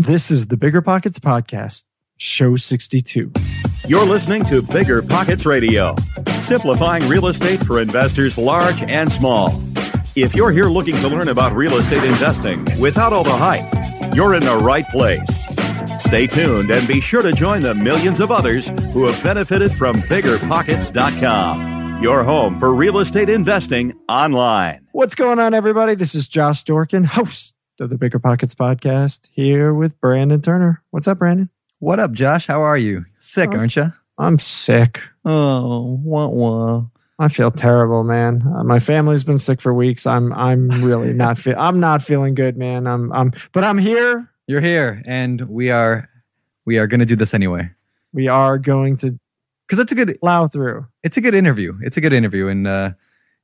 This is the Bigger Pockets Podcast, show 62. You're listening to Bigger Pockets Radio, simplifying real estate for investors large and small. If you're here looking to learn about real estate investing without all the hype, you're in the right place. Stay tuned and be sure to join the millions of others who have benefited from biggerpockets.com, your home for real estate investing online. What's going on, everybody? This is Josh Dorkin, host of the Bigger Pockets Podcast, here with Brandon Turner. What's up, Brandon? What up, Josh? How are you? Sick, Oh. aren't you? I'm sick. Oh, wah wah. I feel terrible, man. Uh, my family's been sick for weeks. I'm I'm really not fe- I'm not feeling good, man. I'm I'm but I'm here. You're here, and we are we are going to do this anyway We are going to because it's a good plow through. it's a good interview. It's a good interview, and uh,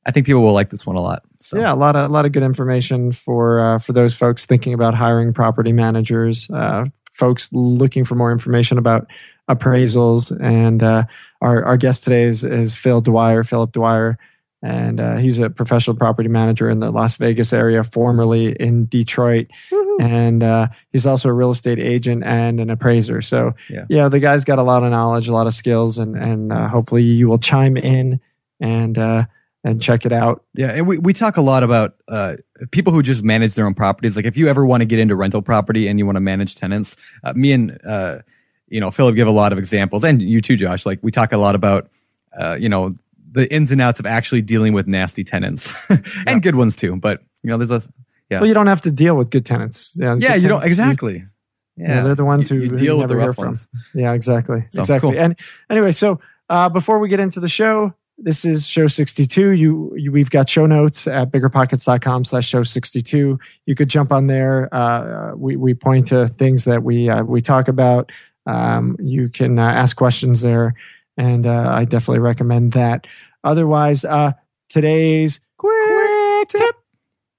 I think people will like this one a lot. So Yeah, a lot of a lot of good information for uh, for those folks thinking about hiring property managers, uh, folks looking for more information about appraisals. And uh, our our guest today is, is Phil Dwyer, Philip Dwyer, and uh, he's a professional property manager in the Las Vegas area, formerly in Detroit, and uh, he's also a real estate agent and an appraiser. So Yeah. the guy's got a lot of knowledge, a lot of skills, and and uh, hopefully you will chime in and. And check it out. yeah, and we we talk a lot about uh, people who just manage their own properties. Like if you ever want to get into rental property and you want to manage tenants, uh, me and uh, you know Philip give a lot of examples, and you too, Josh. Like we talk a lot about uh, you know the ins and outs of actually dealing with nasty tenants and Yeah. good ones too. But you know, there's a Yeah. Well, you don't have to deal with good tenants. Yeah, yeah, you don't tenants, exactly. Yeah, they're the ones You- who you deal you with the rough from. ones. Yeah, exactly, So, exactly. cool. And anyway, so uh, before we get into the show, this is show 62. You, you we've got show notes at biggerpockets.com slash show 62. You could jump on there. Uh, we, we point to things that we, uh, we talk about. Um, you can uh, ask questions there. And uh, I definitely recommend that. Otherwise, uh, today's quick tip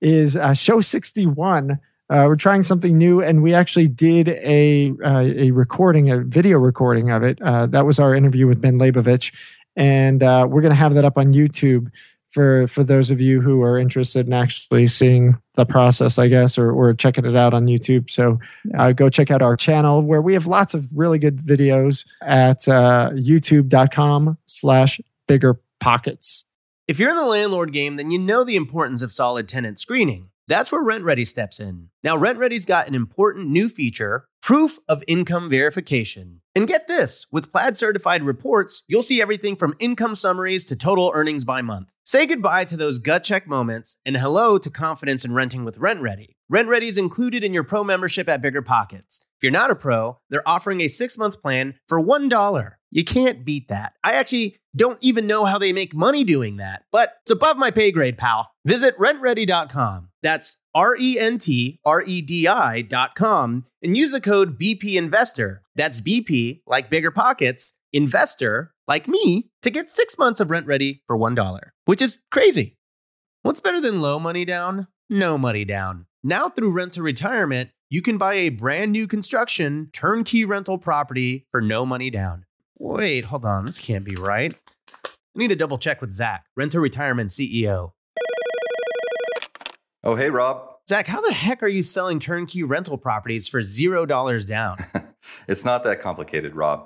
is uh, show 61. Uh, we're trying something new, and we actually did a uh, a recording, a video recording of it. Uh, that was our interview with Ben Leybovich, and uh, we're going to have that up on YouTube for for those of you who are interested in actually seeing the process, I guess, or or checking it out on YouTube. So uh, go check out our channel where we have lots of really good videos at uh, YouTube.com/slash Bigger Pockets. If you're in the landlord game, then you know the importance of solid tenant screening. That's where RentRedi steps in. Now, RentRedi's got an important new feature proof of income verification. And get this with Plaid certified reports, you'll see everything from income summaries to total earnings by month. Say goodbye to those gut check moments and hello to confidence in renting with RentRedi. RentRedi is included in your pro membership at Bigger Pockets. If you're not a pro, they're offering a six month plan for $1. You can't beat that. I actually don't even know how they make money doing that, but it's above my pay grade, pal. Visit rentredi.com. That's R E N T R E D I.com and use the code BP Investor. That's BP, like bigger pockets, investor, like me, to get six months of RentRedi for $1, which is crazy. What's better than low money down? No money down. Now through Rent to Retirement, you can buy a brand new construction turnkey rental property for no money down. Wait, hold on. This can't be right. I need to double check with Zach, Rent to Retirement CEO. Oh, hey, Rob. Zach, how the heck are you selling turnkey rental properties for zero dollars down? It's not that complicated, Rob.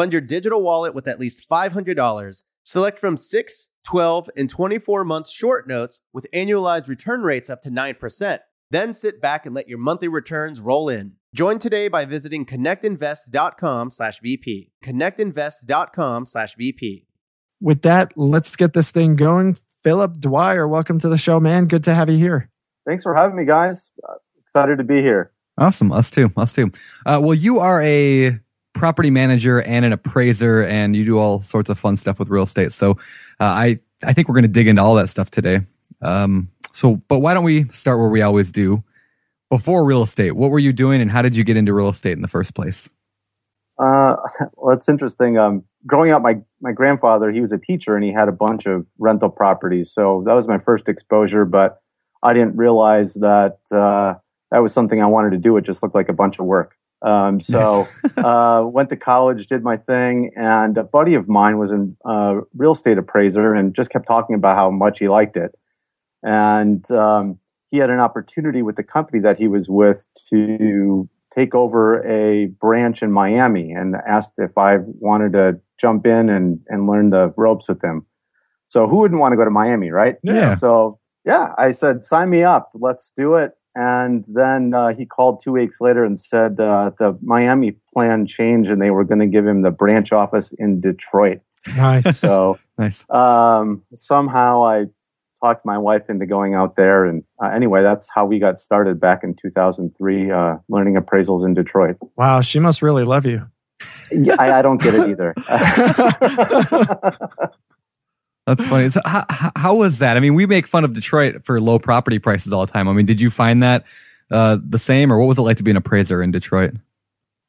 Fund your digital wallet with at least $500. Select from 6, 12, and 24 month short notes with annualized return rates up to 9%. Then sit back and let your monthly returns roll in. Join today by visiting connectinvest.com/bp. connectinvest.com/vp. With that, let's get this thing going. Philip Dwyer, welcome to the show, man. Good to have you here. Thanks for having me, guys. Uh, excited to be here. Awesome. Us too. Us too. Uh, well, you are a property manager and an appraiser, and you do all sorts of fun stuff with real estate. So, uh, I I think we're going to dig into all that stuff today. Um, so, but why don't we start where we always do? Before real estate, what were you doing, and how did you get into real estate in the first place? Uh, well, that's interesting. Um, growing up, my my grandfather he was a teacher, and he had a bunch of rental properties. So that was my first exposure. But I didn't realize that uh, that was something I wanted to do. It just looked like a bunch of work. Um, so uh, went to college, did my thing, and a buddy of mine was a uh, real estate appraiser, and just kept talking about how much he liked it. And um, he had an opportunity with the company that he was with to take over a branch in Miami, and asked if I wanted to jump in and and learn the ropes with him. So who wouldn't want to go to Miami, right? Yeah. So yeah, I said, sign me up. Let's do it. And then uh, he called two weeks later and said uh, the Miami plan changed and they were going to give him the branch office in Detroit. Nice. So Nice. um, somehow I talked my wife into going out there. And uh, anyway, that's how we got started back in 2003, uh, learning appraisals in Detroit. wow, she must really love you. Yeah, I, I don't get it either. That's funny. So how, how- was that? I mean, we make fun of Detroit for low property prices all the time. I mean, did you find that uh, the same, or what was it like to be an appraiser in Detroit?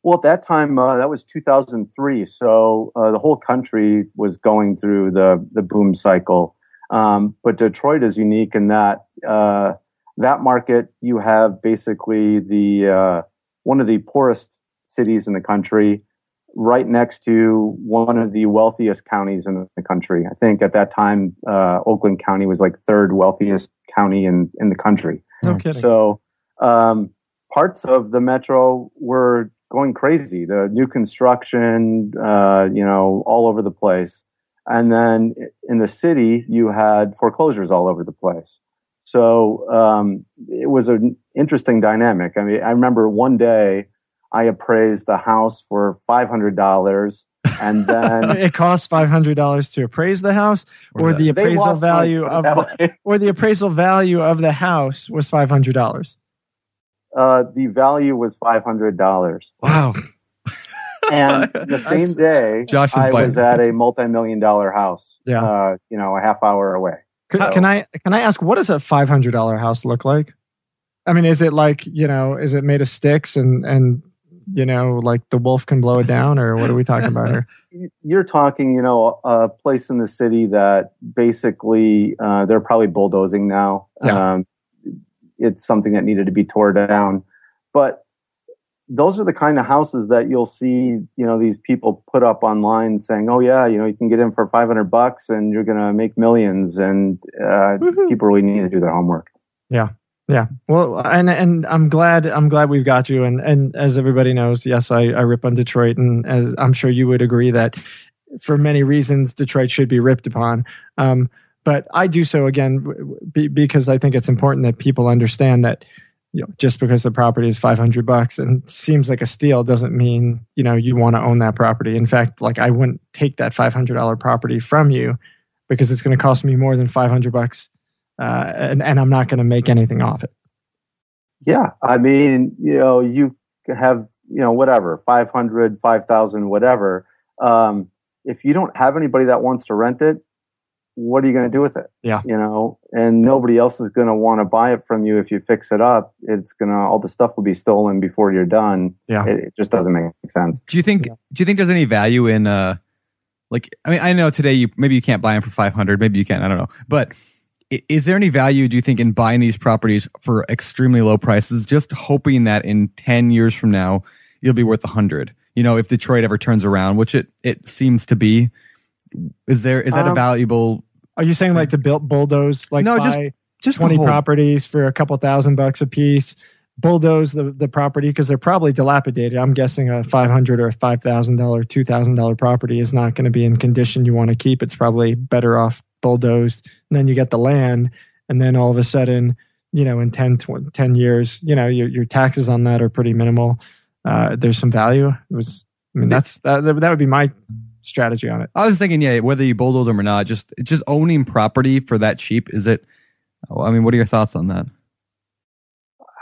Well, at that time, uh, that was 2003. So uh, the whole country was going through the the boom cycle. Um, but Detroit is unique in that uh, that market you have basically the uh, one of the poorest cities in the country, right next to one of the wealthiest counties in the country. I think at that time, uh, Oakland County was like third wealthiest county in in the country. No kidding. So um, parts of the metro were going crazy. The new construction, uh, you know, all over the place. And then in the city, you had foreclosures all over the place. So um, it was an interesting dynamic. I mean, I remember one day I appraised the house for five hundred dollars, and then it costs five hundred dollars to appraise the house, or the they appraisal value of the, or the appraisal value of the house was five hundred dollars. uh, the value was five hundred dollars. Wow. And the same That's- day, Josh I was at a multi-million dollar house. Yeah. uh, you know, a half hour away. Could, So- can I can I ask what does a five hundred dollar house look like? I mean, is it like you know, is it made of sticks and and you know, like the wolf can blow it down, or what are we talking about here? you're talking, you know, a place in the city that basically uh, they're probably bulldozing now. Yeah. Um, it's something that needed to be torn down, but those are the kind of houses that you'll see, you know, these people put up online saying, "Oh yeah, you know, you can get in for 500 bucks and you're going to make millions. And uh, people really need to do their homework. Yeah. Well, and and I'm glad I'm glad we've got you. And and as everybody knows, yes, I, I rip on Detroit, and as I'm sure you would agree that for many reasons Detroit should be ripped upon. Um, but I do so again because I think it's important that people understand that you know just because the property is 500 bucks and seems like a steal doesn't mean you know you want to own that property. In fact, like I wouldn't take that 500 dollar property from you because it's going to cost me more than 500 bucks. Uh, and, and I'm not going to make anything off it. Yeah. I mean, you know, you have, you know, whatever, 500, 5,000, whatever. Um, if you don't have anybody that wants to rent it, what are you going to do with it? Yeah. You know, and nobody else is going to want to buy it from you if you fix it up. It's going to, all the stuff will be stolen before you're done. Yeah. It, it just doesn't make sense. Do you think? Yeah. Do you think there's any value in uh, like I mean I know today you maybe you can't buy them for 500, maybe you can, I don't know. But is there any value do you think in buying these properties for extremely low prices just hoping that in 10 years from now you'll be worth 100? You know, if Detroit ever turns around, which it it seems to be, is there is that um, a valuable Are you saying like to build bulldoze like no, just just 20 properties for a couple thousand bucks a piece? bulldoze the, the property because they're probably dilapidated. I'm guessing a five hundred or five thousand dollar, two thousand dollar property is not going to be in condition you want to keep. It's probably better off bulldozed. And then you get the land, and then all of a sudden, you know, in 10, 20, 10 years, you know, your your taxes on that are pretty minimal. Uh, there's some value. It was, I mean, that's that, that would be my strategy on it. I was thinking, yeah, whether you bulldoze them or not, just just owning property for that cheap is it? I mean, what are your thoughts on that?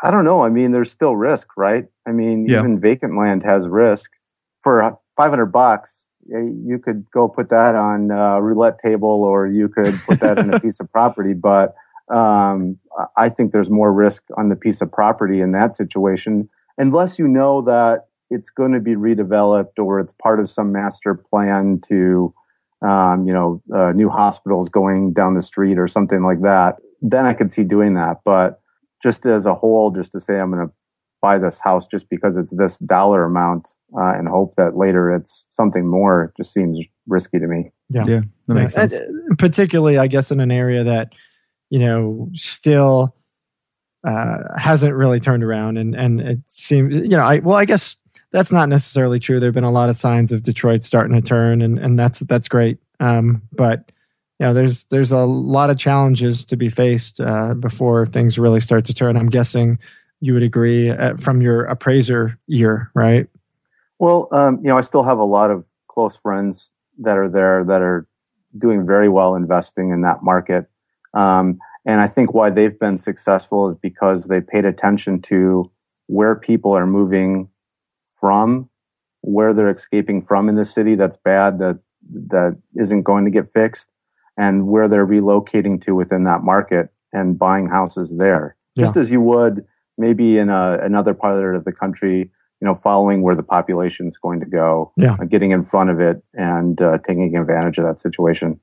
I don't know. I mean, there's still risk, right? I mean, yeah. even vacant land has risk. For 500 bucks, you could go put that on a roulette table or you could put that in a piece of property. But um, I think there's more risk on the piece of property in that situation, unless you know that it's going to be redeveloped or it's part of some master plan to, um, you know, uh, new hospitals going down the street or something like that. Then I could see doing that. But just as a whole, just to say I'm going to buy this house just because it's this dollar amount uh, and hope that later it's something more just seems risky to me. Yeah, yeah, that makes sense. Uh, particularly, I guess, in an area that you know still uh, hasn't really turned around, and and it seems you know, I well, I guess that's not necessarily true. There've been a lot of signs of Detroit starting to turn, and and that's that's great. Um, but you know, there's there's a lot of challenges to be faced uh, before things really start to turn. I'm guessing you would agree uh, from your appraiser year, right? Well, um, you know, I still have a lot of close friends that are there that are doing very well investing in that market. Um, and I think why they've been successful is because they paid attention to where people are moving from, where they're escaping from in the city that's bad, that that isn't going to get fixed, and where they're relocating to within that market and buying houses there. Yeah. Just as you would maybe in a, another part of the country, you know, following where the population is going to go, yeah. Uh, getting in front of it and uh, taking advantage of that situation.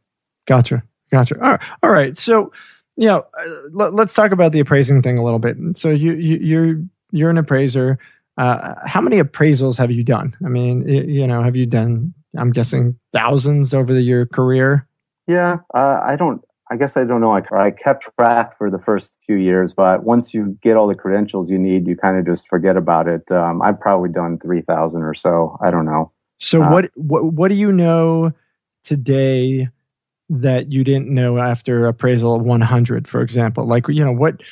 Gotcha. Gotcha. All right. All right. So, you know, uh, let, us talk about the appraising thing a little bit. So you, you you're you're an appraiser. Uh, how many appraisals have you done? I mean, you know, have you done? I'm guessing thousands over the, your career. Yeah, uh, I don't. I guess I don't know. I, I kept track for the first few years, but once you get all the credentials you need, you kind of just forget about it. Um, I've probably done three thousand or so. I don't know. So uh, what what what do you know today that you didn't know after appraisal 100, for example? Like you know what.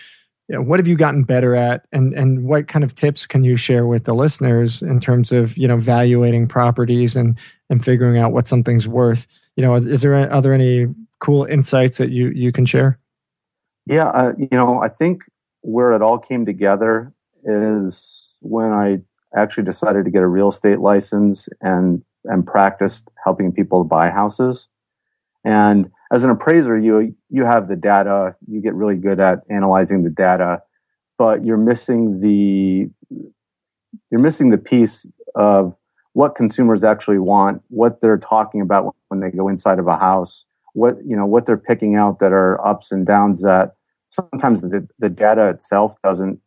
You know, what have you gotten better at and and what kind of tips can you share with the listeners in terms of you know valuating properties and and figuring out what something's worth you know, is there are there any cool insights that you you can share? Yeah, uh, you know, I think where it all came together is when I actually decided to get a real estate license and and practiced helping people buy houses. And as an appraiser, you you have the data, you get really good at analyzing the data, but you're missing the you're missing the piece of what consumers actually want, what they're talking about when they go inside of a house, what you know what they're picking out that are ups and downs that sometimes the, the data itself doesn't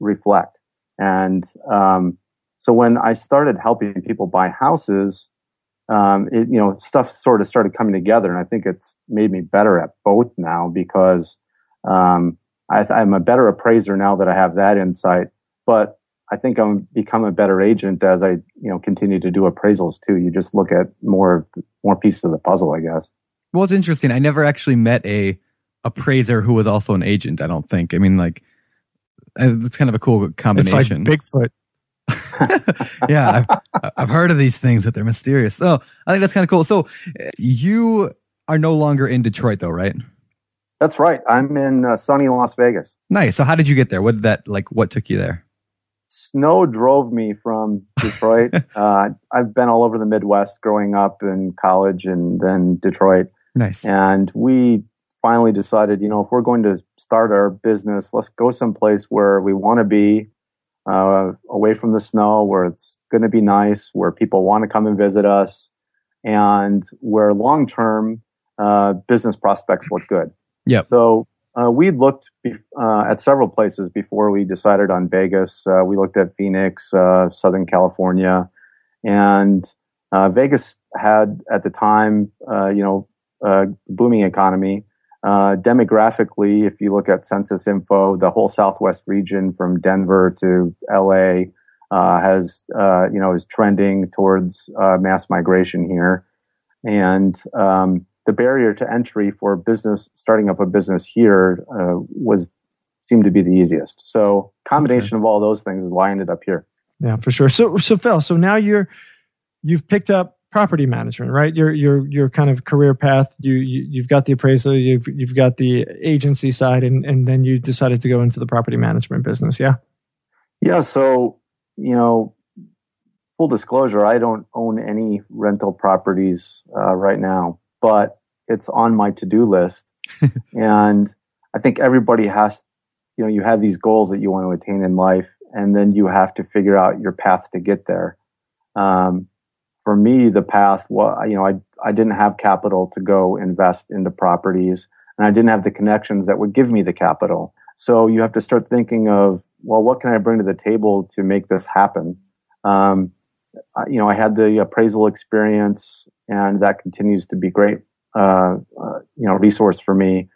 reflect. And um, so when I started helping people buy houses, um, it, you know stuff sort of started coming together, and I think it's made me better at both now because um, I, I'm a better appraiser now that I have that insight. But I think I'm become a better agent as I, you know, continue to do appraisals too. You just look at more more pieces of the puzzle, I guess. Well, it's interesting. I never actually met a appraiser who was also an agent. I don't think. I mean, like, uh, it's kind of a cool combination. It's like Bigfoot. yeah, I've, I've heard of these things that they're mysterious. So I think that's kind of cool. So you are no longer in Detroit, though, right? That's right. I'm in uh, sunny Las Vegas. Nice. So how did you get there? What did that like? What took you there? snow drove me from Detroit. uh, I've been all over the Midwest growing up in college and then Detroit. Nice. And we finally decided, you know, if we're going to start our business, let's go someplace where we want to be, uh, away from the snow, where it's going to be nice, where people want to come and visit us. and where long term uh, business prospects look good. Yeah. So uh, we looked be- uh, at several places before we decided on Vegas. Uh, we looked at Phoenix, uh, Southern California, and uh, Vegas had at the time, you know, a booming economy. Uh, demographically, if you look at census info, the whole Southwest region from Denver to LA uh, has, you know, is trending towards mass migration here, and um, the barrier to entry for business starting up a business here uh, was seemed to be the easiest. So combination okay. of all those things is why I ended up here. Yeah, for sure. So so Phil, so now you're you've picked up property management, right? Your your your kind of career path. You, you have got the appraisal, you've you've got the agency side, and and then you decided to go into the property management business. Yeah. Yeah. So you know, full disclosure, I don't own any rental properties uh, right now but it's on my to-do list. and I think everybody has, you know, you have these goals that you want to attain in life, and then you have to figure out your path to get there. Um, for me, the path was, you know, I, I didn't have capital to go invest into properties and I didn't have the connections that would give me the capital. So you have to start thinking of, well, what can I bring to the table to make this happen? Um, you know, I had the appraisal experience and that continues to be great, uh, uh, you know, resource for me.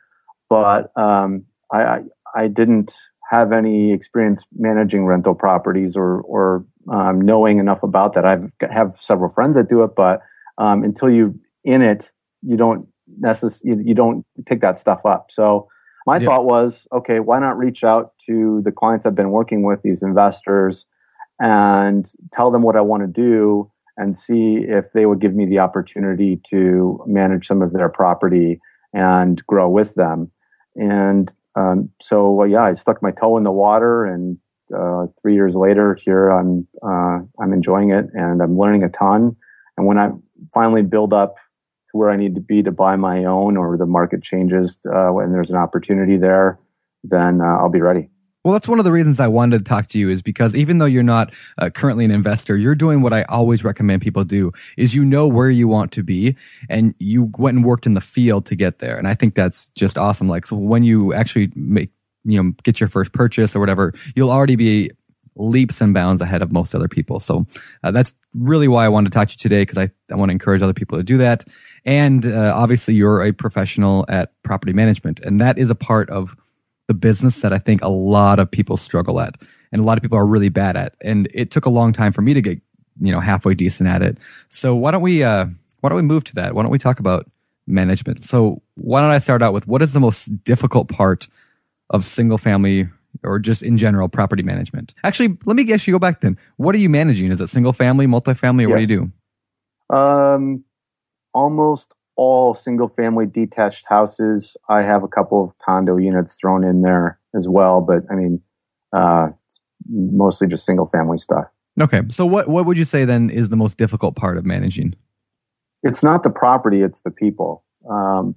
But um, I, I, I didn't have any experience managing rental properties or or um, knowing enough about that. I have several friends that do it, but um, until you're in it, you don't necessarily you, you, don't pick that stuff up. So my yeah. thought was, okay, why not reach out to the clients I've been working with, these investors, and tell them what I want to do and see if they would give me the opportunity to manage some of their property and grow with them. And um, so, well, yeah, I stuck my toe in the water, and uh, three years later, here I'm uh, I'm enjoying it, and I'm learning a ton. And when I finally build up to where I need to be to buy my own, or the market changes uh, when there's an opportunity there, then uh, I'll be ready. Well, that's one of the reasons I wanted to talk to you is because even though you're not uh, currently an investor, you're doing what I always recommend people do is you know where you want to be and you went and worked in the field to get there. And I think that's just awesome. Like, so when you actually make, you know, get your first purchase or whatever, you'll already be leaps and bounds ahead of most other people. So uh, that's really why I wanted to talk to you today because I, I want to encourage other people to do that. And uh, obviously you're a professional at property management and that is a part of the business that I think a lot of people struggle at and a lot of people are really bad at. And it took a long time for me to get, you know, halfway decent at it. So why don't we, uh, why don't we move to that? Why don't we talk about management? So why don't I start out with what is the most difficult part of single family or just in general property management? Actually, let me actually go back then. What are you managing? Is it single family, multifamily, or yes. what do you do? Um, almost all single family detached houses. I have a couple of condo units thrown in there as well, but I mean, uh, it's mostly just single family stuff. Okay. So what, what would you say then is the most difficult part of managing? It's not the property, it's the people. Um,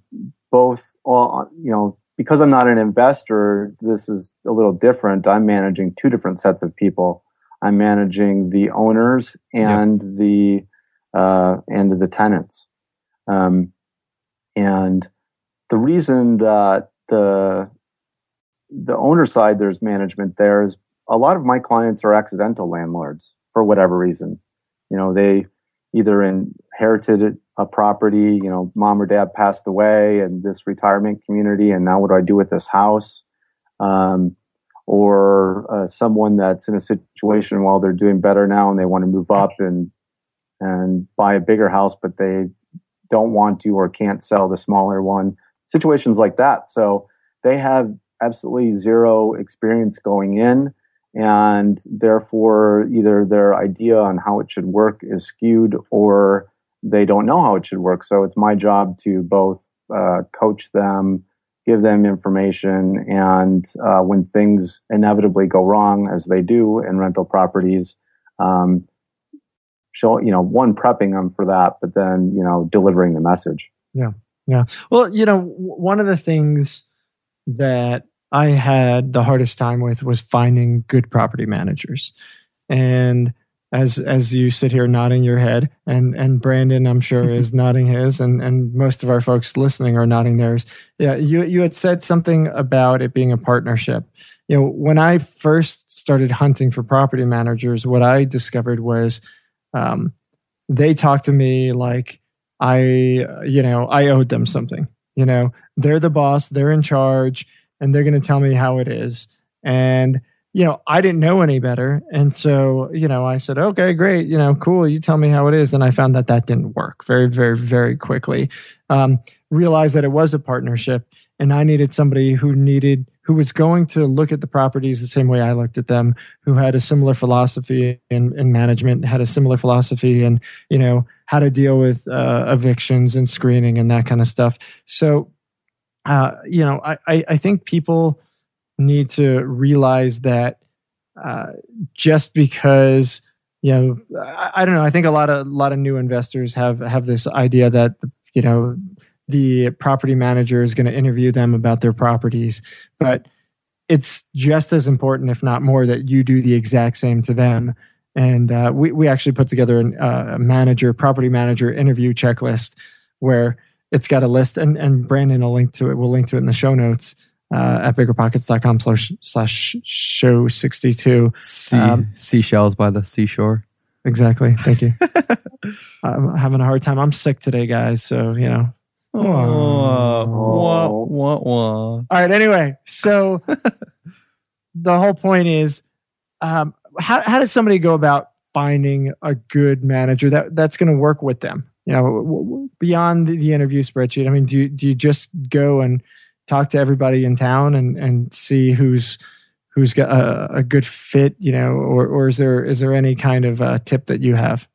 both, all, you know, because I'm not an investor, this is a little different. I'm managing two different sets of people. I'm managing the owners and yep. the, uh, and the tenants. Um, and the reason that the the owner side there's management there is a lot of my clients are accidental landlords for whatever reason. You know, they either inherited a property, you know, mom or dad passed away and this retirement community, and now what do I do with this house? Um, or uh, someone that's in a situation while they're doing better now and they want to move up and and buy a bigger house, but they don't want to or can't sell the smaller one, situations like that. So they have absolutely zero experience going in. And therefore, either their idea on how it should work is skewed or they don't know how it should work. So it's my job to both uh, coach them, give them information, and uh, when things inevitably go wrong, as they do in rental properties, um, show you know one prepping them for that but then you know delivering the message. Yeah. Yeah. Well you know one of the things that i had the hardest time with was finding good property managers. And as as you sit here nodding your head, and and Brandon, I'm sure, is nodding his, and and most of our folks listening are nodding theirs. Yeah, you you had said something about it being a partnership. You know, when I first started hunting for property managers, what I discovered was um, they talked to me like I, you know, I owed them something. You know, they're the boss, they're in charge, and they're going to tell me how it is. And you know, I didn't know any better. And so, you know, I said, okay, great, you know, cool. You tell me how it is. And I found that that didn't work very, very, very quickly. Um, realized that it was a partnership and I needed somebody who needed, who was going to look at the properties the same way I looked at them, who had a similar philosophy in, in management, had a similar philosophy and, you know, how to deal with uh, evictions and screening and that kind of stuff. So, uh, you know, I, I, I think people, need to realize that uh, just because you know I, I, don't know i think a lot of a lot of new investors have have this idea that you know the property manager is going to interview them about their properties but it's just as important if not more that you do the exact same to them. And uh, we, we actually put together uh, a manager property manager interview checklist where it's got a list and, and brandon will link to it we'll link to it in the show notes uh, at biggerpockets.com slash, slash show 62. Sea, um, seashells by the seashore. Exactly. Thank you. I'm having a hard time. I'm sick today, guys. So, you know. Oh. Wah, wah, wah. All right. Anyway, so the whole point is um, how, how does somebody go about finding a good manager that, that's going to work with them? You know, beyond the interview spreadsheet. I mean, do you, do you just go and talk to everybody in town and and see who's who's got a, a good fit you know or or is there is there any kind of uh, tip that you have?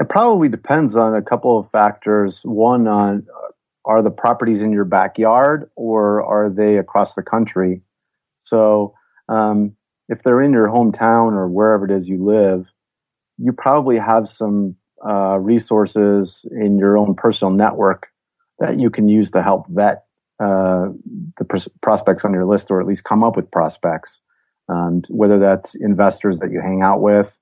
It probably depends on a couple of factors. One on uh, are the properties in your backyard or are they across the country? So um, if they're in your hometown or wherever it is you live you probably have some uh, resources in your own personal network that you can use to help vet uh, the pros- prospects on your list, or at least come up with prospects. And whether that's investors that you hang out with,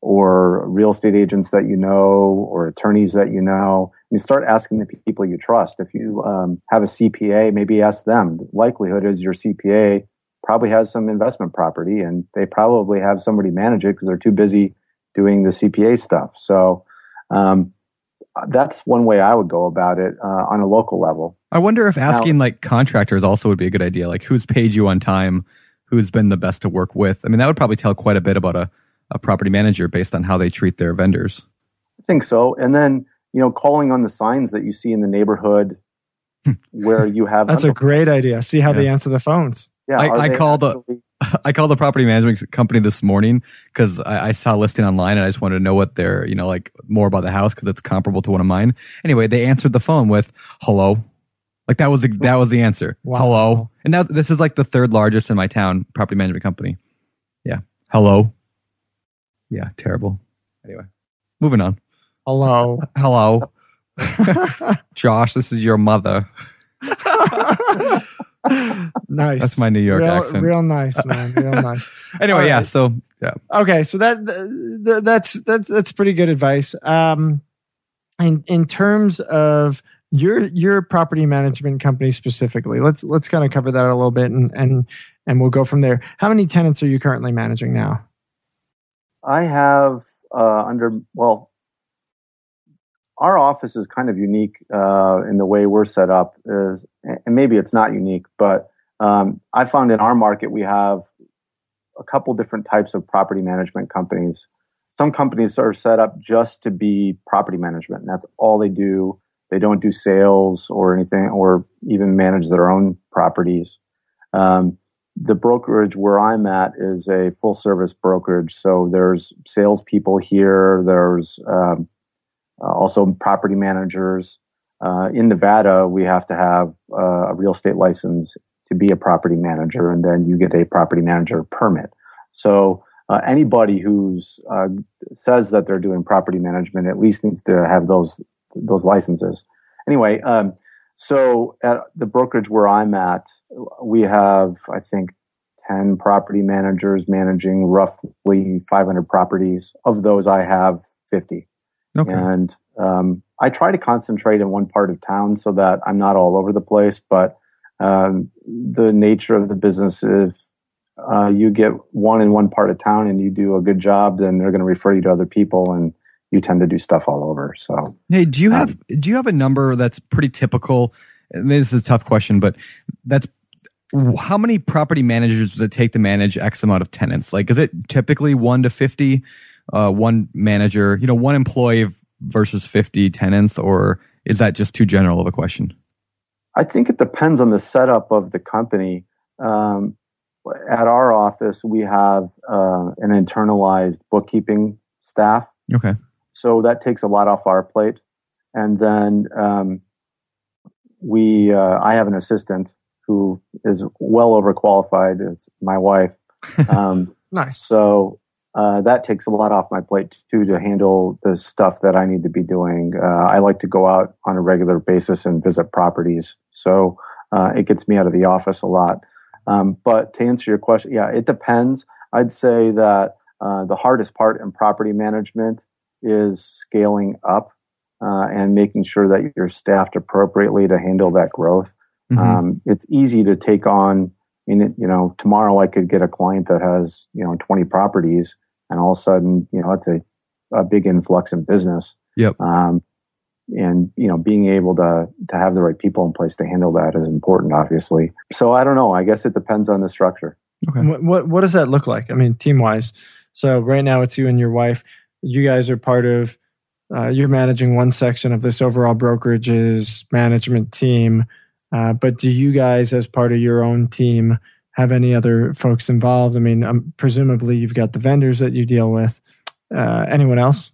or real estate agents that you know, or attorneys that you know, you start asking the people you trust. If you um, have a CPA, maybe ask them. The likelihood is your CPA probably has some investment property, and they probably have somebody manage it because they're too busy doing the CPA stuff. So um, that's one way I would go about it uh, on a local level. I wonder if asking now, like contractors also would be a good idea. Like who's paid you on time, who's been the best to work with. I mean, that would probably tell quite a bit about a, a property manager based on how they treat their vendors. I think so. And then, you know, calling on the signs that you see in the neighborhood where you have. That's a great idea. See how yeah. they answer the phones. Yeah. I, I call the. I called the property management company this morning because I, I, saw a listing online and I just wanted to know what they're, you know, like more about the house because it's comparable to one of mine. Anyway, they answered the phone with "Hello." Like that was the, that was the answer. Wow. Hello. And now this is like the third largest in my town property management company. Yeah. Hello. Yeah. Terrible. Anyway, moving on. Hello. Hello. Josh, this is your mother. nice. That's my New York real, accent. Real nice, man. Real nice. anyway, right. yeah. So yeah. Okay, so that, that that's that's that's pretty good advice. Um, in in terms of your your property management company specifically, let's let's kind of cover that a little bit and and and we'll go from there. How many tenants are you currently managing now? I have uh, under well our office is kind of unique uh, in the way we're set up is and maybe it's not unique but um, i found in our market we have a couple different types of property management companies some companies are set up just to be property management that's all they do they don't do sales or anything or even manage their own properties um, the brokerage where i'm at is a full service brokerage so there's salespeople here there's um, also property managers. Uh, in Nevada, we have to have uh, a real estate license to be a property manager, and then you get a property manager permit. So uh, anybody who uh, says that they're doing property management at least needs to have those those licenses. Anyway, um, so at the brokerage where I'm at, we have I think 10 property managers managing roughly 500 properties. Of those, I have 50. Okay. And um, I try to concentrate in one part of town so that I'm not all over the place. But um, the nature of the business is uh, you get one in one part of town and you do a good job, then they're going to refer you to other people, and you tend to do stuff all over. So, hey, do you Um, have do you have a number that's pretty typical? This is a tough question, but that's how many property managers does it take to manage X amount of tenants? Like, is it typically one to fifty? Uh, one manager, you know, one employee versus fifty tenants, or is that just too general of a question? I think it depends on the setup of the company. Um, at our office, we have uh, an internalized bookkeeping staff, Okay. So that takes a lot off our plate. And then um, we, uh, I have an assistant who is well overqualified. It's my wife. Um, Nice. so uh, that takes a lot off my plate too to handle the stuff that I need to be doing. Uh, I like to go out on a regular basis and visit properties, so uh, it gets me out of the office a lot. Um, but to answer your question, yeah, it depends. I'd say that uh, the hardest part in property management is scaling up uh, and making sure that you're staffed appropriately to handle that growth. Mhm. Um, it's easy to take on. I mean, you know, tomorrow I could get a client that has you know 20 properties, and all of a sudden, you know, that's a, a big influx in business. Yep. Um, and you know, being able to to have the right people in place to handle that is important, obviously. So I don't know. I guess it depends on the structure. Okay. What, what what does that look like? I mean, team wise. So right now it's you and your wife. You guys are part of. Uh, you're managing one section of this overall brokerage's management team, uh, but do you guys, as part of your own team, have any other folks involved? I mean, um, presumably you've got the vendors that you deal with. Uh, anyone else?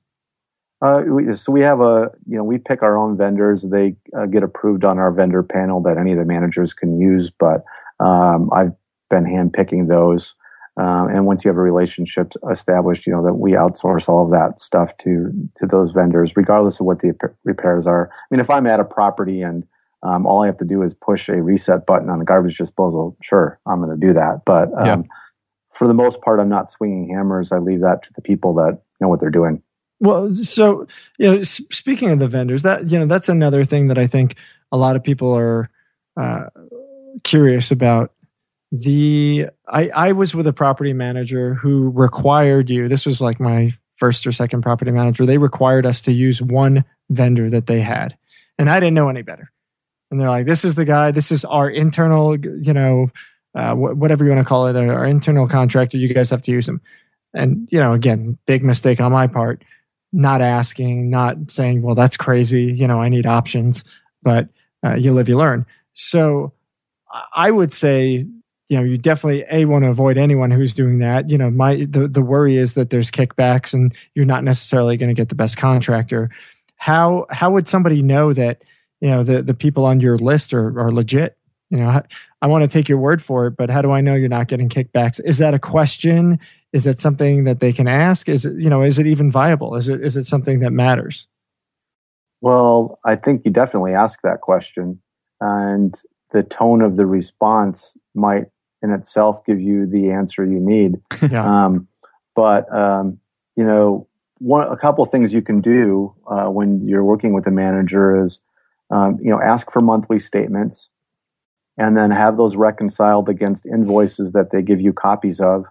Uh, we, so we have a, you know, we pick our own vendors. They uh, get approved on our vendor panel that any of the managers can use. But um, I've been handpicking those. Uh, and once you have a relationship established, you know that we outsource all of that stuff to to those vendors, regardless of what the repairs are. I mean, if I'm at a property and um, all I have to do is push a reset button on a garbage disposal, sure, I'm going to do that. But um, Yeah. for the most part, I'm not swinging hammers. I leave that to the people that know what they're doing. Well, so you know, speaking of the vendors, that you know, that's another thing that I think a lot of people are uh, curious about. The I I was with a property manager who required you. This was like my first or second property manager. They required us to use one vendor that they had, and I didn't know any better. And they're like, "This is the guy. This is our internal, you know, uh, wh- whatever you want to call it, our internal contractor. You guys have to use him." And you know, again, big mistake on my part not asking, not saying, well, that's crazy. You know, I need options, but uh, you live, you learn. So I- I would say, you know, you definitely a want to avoid anyone who's doing that. You know, my the the worry is that there's kickbacks and you're not necessarily going to get the best contractor. How how would somebody know that you know the the people on your list are are legit? You know, I, want to take your word for it, but how do I know you're not getting kickbacks? Is that a question? Is that something that they can ask? Is it you know is it even viable? Is it is it something that matters? Well, I think you definitely ask that question, and the tone of the response might in itself give you the answer you need. Yeah. Um, but um, you know, one a couple things you can do uh, when you're working with a manager is, um, you know, ask for monthly statements, and then have those reconciled against invoices that they give you copies of,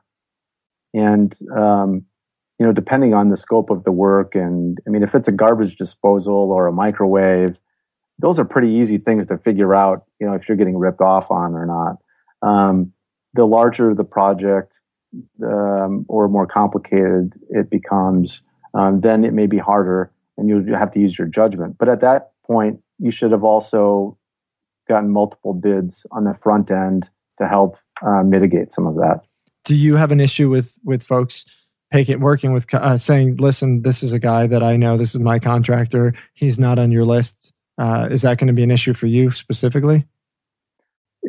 and um, you know, depending on the scope of the work, and I mean, if it's a garbage disposal or a microwave, those are pretty easy things to figure out. You know, if you're getting ripped off on or not. Um, the larger the project, um, or more complicated it becomes, um, then it may be harder, and you have to use your judgment. But at that point, you should have also gotten multiple bids on the front end to help uh, mitigate some of that. Do you have an issue with with folks picking working with uh, saying, listen, this is a guy that I know. This is my contractor. He's not on your list. Uh, is that going to be an issue for you specifically?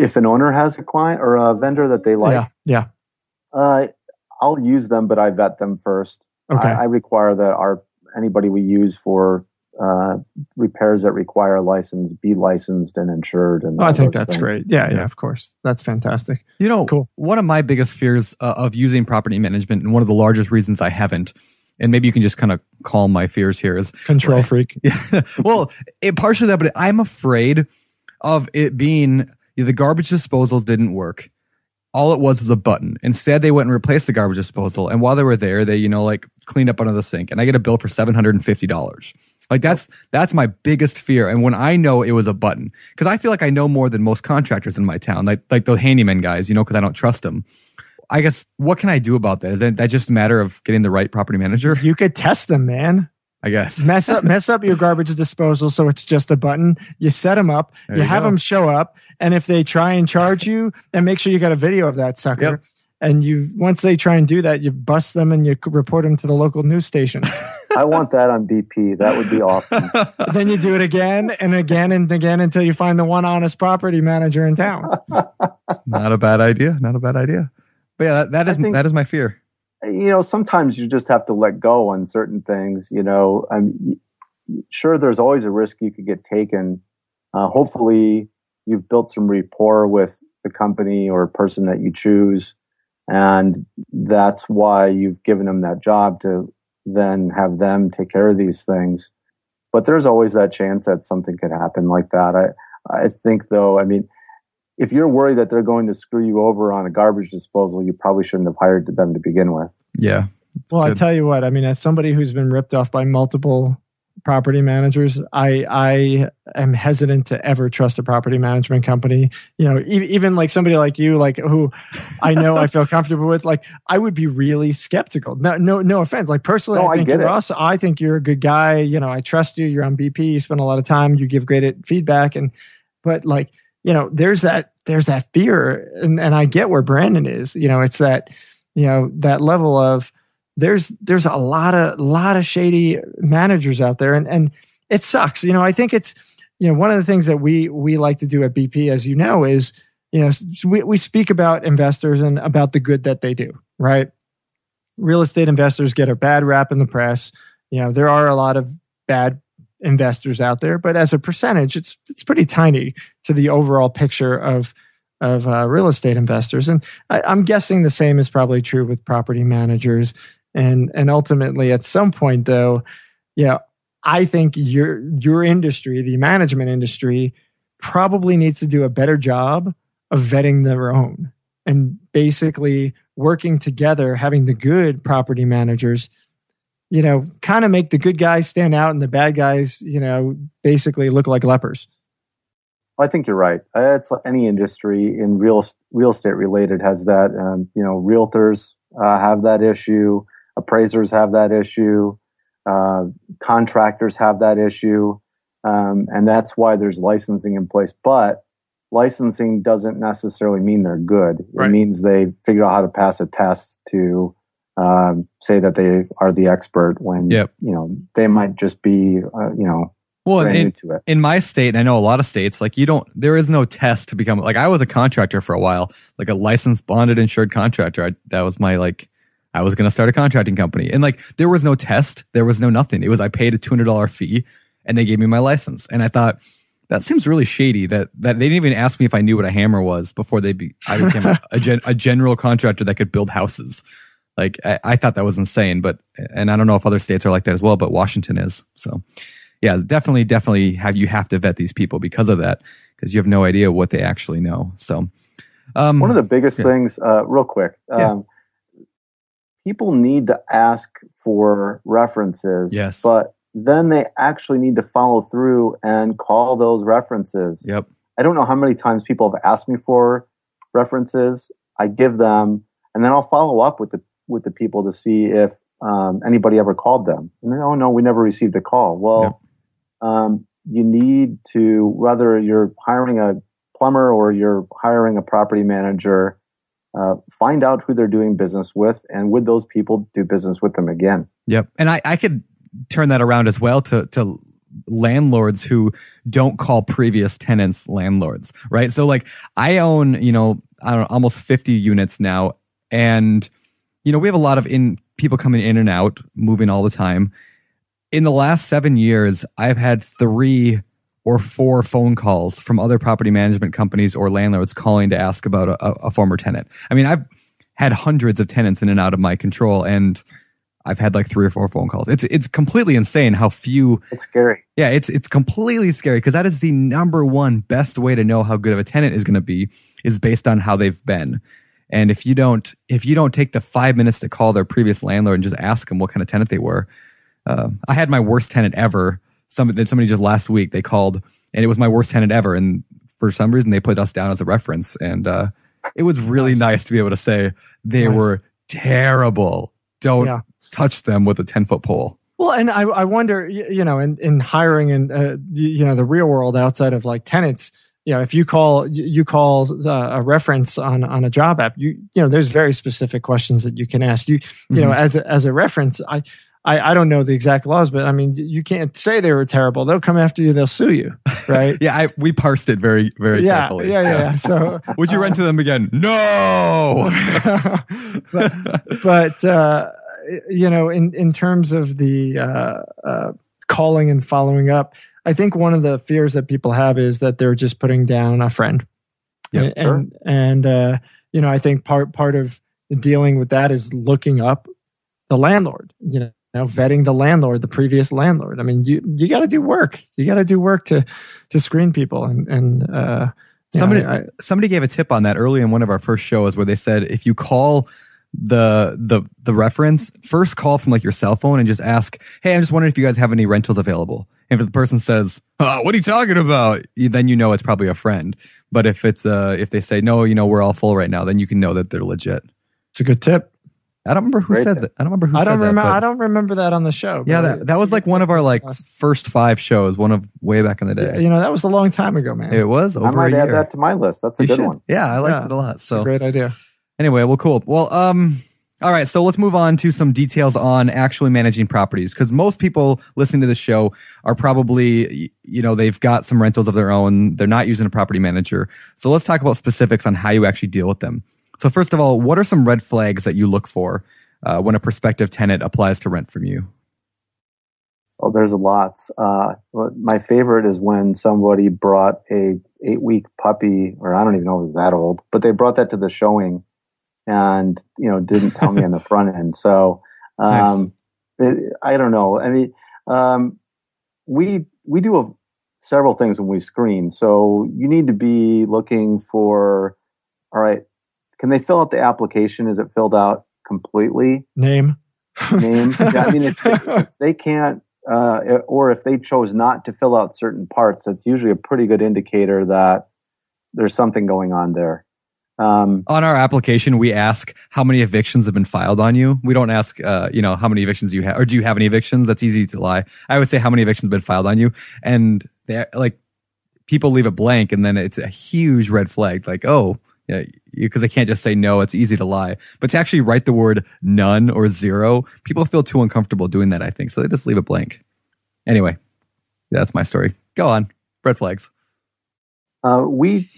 If an owner has a client or a vendor that they like, yeah. Yeah. uh, I'll use them, but I vet them first. Okay. I, I require that our anybody we use for uh, repairs that require a license be licensed and insured. And Oh, I think that's things. great. Yeah, yeah, Yeah. of course. That's fantastic. You know, Cool. one of my biggest fears uh, of using property management, and one of the largest reasons I haven't, and maybe you can just kind of calm my fears here, is Control Right. freak. Yeah. well, it partially that, but I'm afraid of it being the garbage disposal didn't work. All it was was a button. Instead, they went and replaced the garbage disposal. And while they were there, they, you know, like cleaned up under the sink. And I get a bill for seven hundred and fifty dollars. Like that's that's my biggest fear. And when I know it was a button, because I feel like I know more than most contractors in my town, like like the handyman guys, you know, because I don't trust them. I guess what can I do about that? Is that, that just a matter of getting the right property manager? You could test them, man. I guess. Mess up, mess up your garbage disposal so it's just a button. You set them up. There you you have go. them show up, and if they try and charge you, then make sure you got a video of that sucker. Yep. And you once they try and do that, you bust them and you report them to the local news station. I want that on BP. That would be awesome. then you do it again and again and again until you find the one honest property manager in town. Not a bad idea. Not a bad idea. But yeah, that, that I is think- that is my fear. you know, sometimes you just have to let go on certain things. You know, I'm sure there's always a risk you could get taken. Uh, hopefully, you've built some rapport with the company or person that you choose, and that's why you've given them that job to then have them take care of these things. But there's always that chance that something could happen like that. I I think though, I mean, if you're worried that they're going to screw you over on a garbage disposal, you probably shouldn't have hired them to begin with. Yeah. well, I tell you what, I mean, as somebody who's been ripped off by multiple property managers, I I am hesitant to ever trust a property management company. You know, e- even like somebody like you, like who I know I feel comfortable with, like I would be really skeptical. No, no, no offense. Like personally, No, I I think get you're it. awesome. I think you're a good guy. You know, I trust you. You're on BP. You spend a lot of time. You give great feedback, and but like you know, there's that there's that fear, and and I get where Brandon is. You know, it's that you know that level of there's there's a lot of lot of shady managers out there. And and it sucks. You know i think it's you know one of the things that we we like to do at bp as you know is you know we, we speak about investors and about the good that they do right? Real estate investors get a bad rap in the press. You know there are a lot of bad investors out there but as a percentage it's it's pretty tiny to the overall picture of of uh, real estate investors. And I, i'm guessing the same is probably true with property managers and and ultimately at some point though yeah i think your your industry the management industry probably needs to do a better job of vetting their own and basically working together having the good property managers you know kind of make the good guys stand out and the bad guys you know basically look like lepers I think you're right. It's like any industry in real real estate related has that. Um, you know, realtors uh, have that issue. Appraisers have that issue. Uh, contractors have that issue, um, and that's why there's licensing in place. But licensing doesn't necessarily mean they're good. It means they figure out how to pass a test to um, say that they are the expert. When Yep. you know they might just be, uh, you know, Well, in, in my state, and I know a lot of states, like you don't, there is no test to become, like I was a contractor for a while, like a licensed, bonded, insured contractor. I, that was my, like, I was going to start a contracting company. And like, there was no test. There was no nothing. It was, I paid a $200 fee and they gave me my license. And I thought, that seems really shady that, that they didn't even ask me if I knew what a hammer was before they be, I became a, a, gen, a general contractor that could build houses. Like, I, I thought that was insane, but, and I don't know if other states are like that as well, but Washington is. So, yeah, definitely, definitely have you have to vet these people because of that, because you have no idea what they actually know. So, um, One of the biggest Yeah. things, uh, real quick, Yeah. People need to ask for references. Yes. But then they actually need to follow through and call those references. yep, I don't know how many times people have asked me for references. I give them, and then I'll follow up with the with the people to see if um, anybody ever called them. And then, oh no, we never received a call. Well, um, you need to whether you're hiring a plumber or you're hiring a property manager, uh, find out who they're doing business with, and would those people do business with them again? yep. And I, I could turn that around as well to to landlords who don't call previous tenants landlords, right? So like I own, you know, I don't know, almost 50 units now and you know, we have a lot of in people coming in and out, moving all the time. in the last seven years, I've had three or four phone calls from other property management companies or landlords calling to ask about a, a former tenant. I mean, I've had hundreds of tenants in and out of my control, and I've had like three or four phone calls. It's it's completely insane how few. It's scary. Yeah, it's it's completely scary because that is the number one best way to know how good of a tenant is going to be is based on how they've been. And if you don't if you don't take the five minutes to call their previous landlord and just ask them what kind of tenant they were, uh, I had my worst tenant ever. Some somebody just last week they called and it was my worst tenant ever, and for some reason they put us down as a reference, and uh, it was really nice. nice. to be able to say they nice. were terrible. Don't yeah. touch them with a ten foot pole. Well, and I, I wonder, you know, in, in hiring and, uh, you know, the real world outside of like tenants, you know, if you call, you call uh, a reference on, on a job app, you, you know, there's very specific questions that you can ask you, you mm-hmm. know, as a, as a reference, I, I, I don't know the exact laws, but I mean, you can't say they were terrible. They'll come after you. They'll sue you, right? yeah, I, we parsed it very, very yeah, carefully. Yeah, yeah, yeah. So, would you rent to them again? No. but, but uh, you know, in in terms of the uh, uh, calling and following up, I think one of the fears that people have is that they're just putting down a friend. Yeah, and sure. and, and uh, you know, I think part part of dealing with that is looking up the landlord. You know know, vetting the landlord, the previous landlord. I mean, you you got to do work. You got to do work to to screen people. And and uh, somebody know, I, somebody gave a tip on that early in one of our first shows where they said if you call the the the reference first call from like your cell phone and just ask hey i'm just wondering if you guys have any rentals available and if the person says oh, what are you talking about then you know it's probably a friend but if it's uh if they say no you know we're all full right now then you can know that they're legit it's a good tip I don't remember who Great. said that. I don't remember who. I don't remember. I don't remember that on the show. Yeah, that, that was like one of our like first five shows. One of way back in the day. Yeah, you know, that was a long time ago, man. It was. Over I might add that to my list. That's a you good should. one. Yeah, I liked yeah, it a lot. So a great idea. Anyway, well, cool. Well, um, all right. So let's move on to some details on actually managing properties because most people listening to the show are probably, you know, they've got some rentals of their own. They're not using a property manager. So let's talk about specifics on how you actually deal with them. So first of all, what are some red flags that you look for uh, when a prospective tenant applies to rent from you? Oh, there's lots. Uh, my favorite is when somebody brought a eight week puppy, or I don't even know if it was that old, but they brought that to the showing, and you know didn't tell me on the front end. So um, nice. it, I don't know. I mean, um, we we do a, several things when we screen. So you need to be looking for. All right, can they fill out the application? Is it filled out? completely. Name. Name. yeah, I mean, if they, if they can't, uh, or if they chose not to fill out certain parts, that's usually a pretty good indicator that there's something going on there. Um, on our application, we ask how many evictions have been filed on you. We don't ask, uh, you know, how many evictions you have, or do you have any evictions? That's easy to lie. I would say how many evictions have been filed on you, and they like people leave it blank, and then it's a huge red flag. Like, oh, yeah, because they can't just say no. It's easy to lie, but to actually write the word none or zero, people feel too uncomfortable doing that. I think so. They just leave it blank. Anyway, that's my story. Go on. Red flags. Uh, we,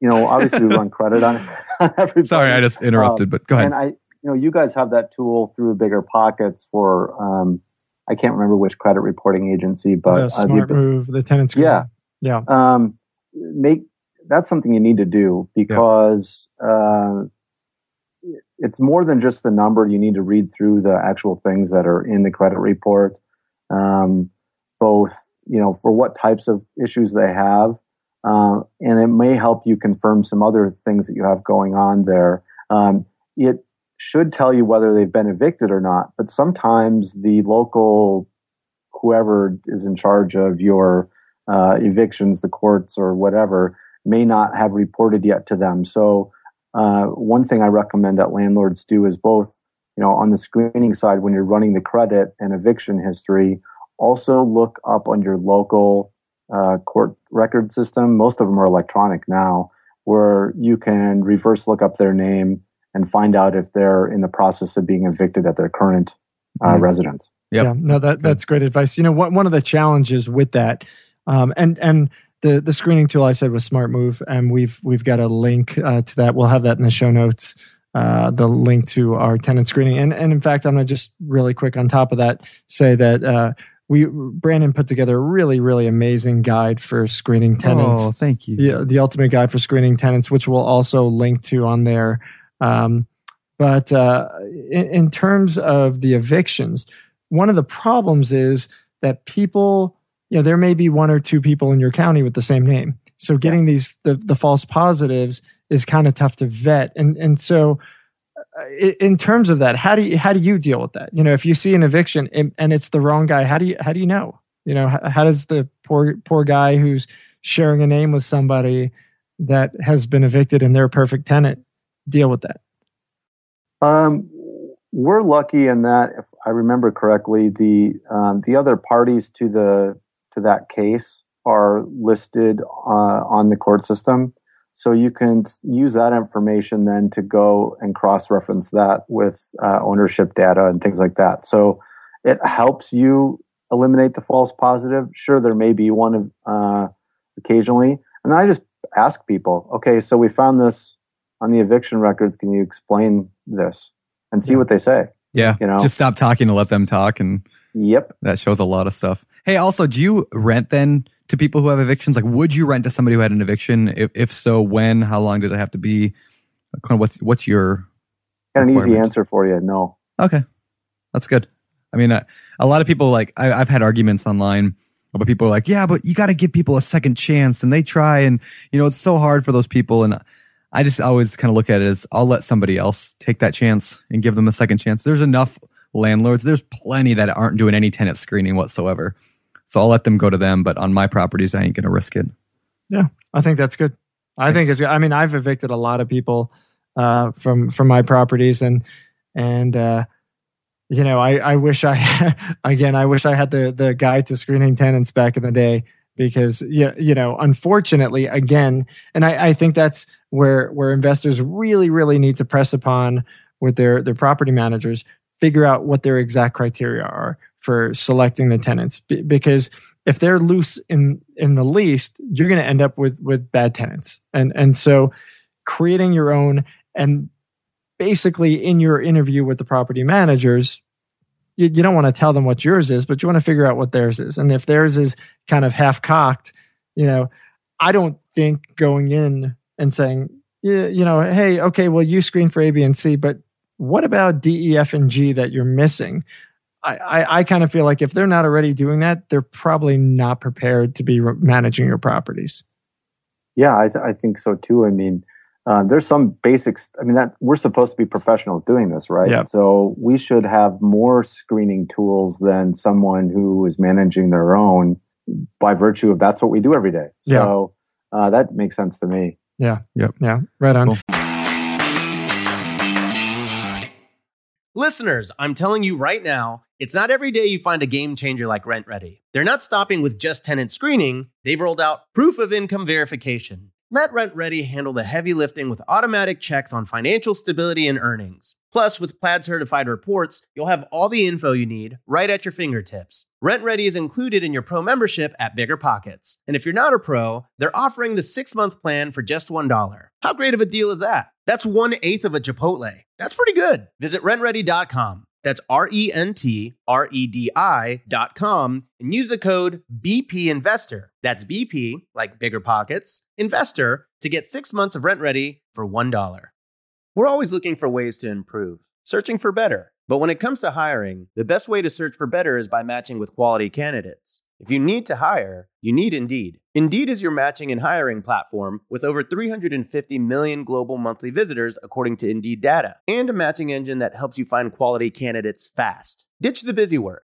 you know, obviously we run credit on, on everybody. Sorry, I just interrupted, um, but go ahead. And I, you know, you guys have that tool through Bigger Pockets for. Um, I can't remember which credit reporting agency, but the Smart uh, Move, the tenants. Yeah, yeah. Um, make that's something you need to do because yeah. uh, it's more than just the number. You need to read through the actual things that are in the credit report, um, both you know for what types of issues they have, uh, and it may help you confirm some other things that you have going on there. Um, it should tell you whether they've been evicted or not, but sometimes the local whoever is in charge of your uh, evictions, the courts or whatever, may not have reported yet to them. So uh, one thing I recommend that landlords do is both, you know, on the screening side when you're running the credit and eviction history, also look up on your local uh, court record system. Most of them are electronic now, where you can reverse look up their name and find out if they're in the process of being evicted at their current uh, mm-hmm. residence. Yep. Yeah, no, that that's great advice. You know, what one of the challenges with that, um, and and the the screening tool I said was Smart Move, and we've we've got a link uh, to that. We'll have that in the show notes. Uh, the link to our tenant screening, and and in fact, I'm gonna just really quick on top of that say that uh, we Brandon put together a really really amazing guide for screening tenants. Oh, thank you. The, the ultimate guide for screening tenants, which we'll also link to on there. Um, but uh, in, in terms of the evictions, one of the problems is that people, you know, there may be one or two people in your county with the same name. So getting these the, the false positives is kind of tough to vet, and and so uh, in terms of that, how do you how do you deal with that? You know, if you see an eviction and, and it's the wrong guy, how do you how do you know? You know, how, how does the poor poor guy who's sharing a name with somebody that has been evicted and they're a perfect tenant deal with that? Um, we're lucky in that, if I remember correctly, the um, the other parties to the to that case are listed uh, on the court system, so you can use that information then to go and cross reference that with uh, ownership data and things like that. So it helps you eliminate the false positive. Sure, there may be one uh, occasionally, and then I just ask people, okay, so we found this on the eviction records. Can you explain this and see Yeah. what they say? Yeah. You know? Just stop talking and let them talk. And Yep. that shows a lot of stuff. Hey, also, do you rent then to people who have evictions? Like, would you rent to somebody who had an eviction? If, if so, when? How long did it have to be? Kind of what's, what's your, Got an easy answer for you. No. okay. That's good. I mean, uh, a lot of people like, I, I've had arguments online but people are like, yeah, but you got to give people a second chance and they try. And, you know, it's so hard for those people. And I just always kind of look at it as I'll let somebody else take that chance and give them a second chance. There's enough landlords. There's plenty that aren't doing any tenant screening whatsoever. So I'll let them go to them. But on my properties, I ain't going to risk it. Yeah, I think that's good. I think it's. Good. I mean, I've evicted a lot of people uh, from from my properties, and and uh, you know, I I wish I again, I wish I had the the guide to screening tenants back in the day because you you know, unfortunately, again, and I I think that's where where investors really really need to press upon with their their property managers figure out what their exact criteria are for selecting the tenants. Be- because if they're loose in in the least you're going to end up with with bad tenants. And and so creating your own and basically in your interview with the property managers you, you don't want to tell them what yours is but you want to figure out what theirs is. And if theirs is kind of half cocked you know i don't think going in and saying yeah, you know hey okay well you screen for a b and c but what about d e f and g that you're missing I, I, I kind of feel like if they're not already doing that, they're probably not prepared to be re- managing your properties. Yeah, I, th- I think so too. I mean, uh, there's some basics. I mean, that we're supposed to be professionals doing this, right? Yeah. So we should have more screening tools than someone who is managing their own by virtue of that's what we do every day. Yeah. So uh, that makes sense to me. Yeah. Yep. Yeah. Right on. Cool. Listeners, I'm telling you right now, it's not every day you find a game changer like RentRedi. They're not stopping with just tenant screening, they've rolled out proof of income verification. Let RentRedi handle the heavy lifting with automatic checks on financial stability and earnings. Plus, with Plaid certified reports, you'll have all the info you need right at your fingertips. RentRedi is included in your pro membership at Bigger Pockets. And if you're not a pro, they're offering the six month plan for just $1. How great of a deal is that? That's one eighth of a Chipotle. That's pretty good. Visit rentredi.com. That's R E N T R E D I dot com and use the code BP Investor. That's BP, like bigger pockets, investor to get six months of RentRedi for $1. We're always looking for ways to improve, searching for better. But when it comes to hiring, the best way to search for better is by matching with quality candidates. If you need to hire, you need Indeed. Indeed is your matching and hiring platform with over 350 million global monthly visitors, according to Indeed data, and a matching engine that helps you find quality candidates fast. Ditch the busy work.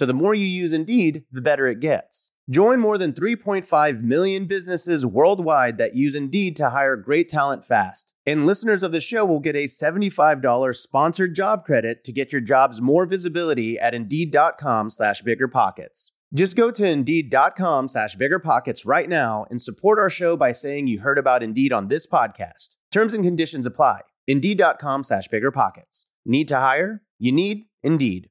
so the more you use Indeed, the better it gets. Join more than 3.5 million businesses worldwide that use Indeed to hire great talent fast. And listeners of the show will get a $75 sponsored job credit to get your jobs more visibility at Indeed.com slash BiggerPockets. Just go to Indeed.com slash BiggerPockets right now and support our show by saying you heard about Indeed on this podcast. Terms and conditions apply. Indeed.com slash bigger pockets. Need to hire? You need Indeed.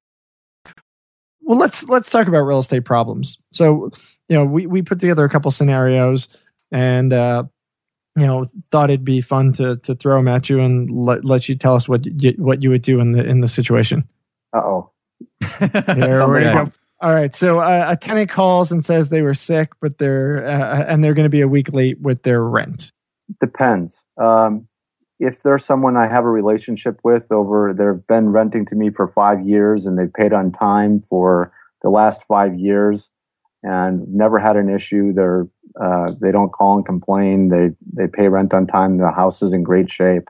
Well, let's let's talk about real estate problems. So, you know, we we put together a couple scenarios and uh you know, thought it'd be fun to to throw them at you and let, let you tell us what you, what you would do in the in the situation. Uh oh. Here we go. All right. So uh, a tenant calls and says they were sick, but they're uh, and they're going to be a week late with their rent. Depends. Um, if there's someone I have a relationship with over, they've been renting to me for five years and they've paid on time for the last five years and never had an issue. They're uh, they don't call and complain. They they pay rent on time. The house is in great shape.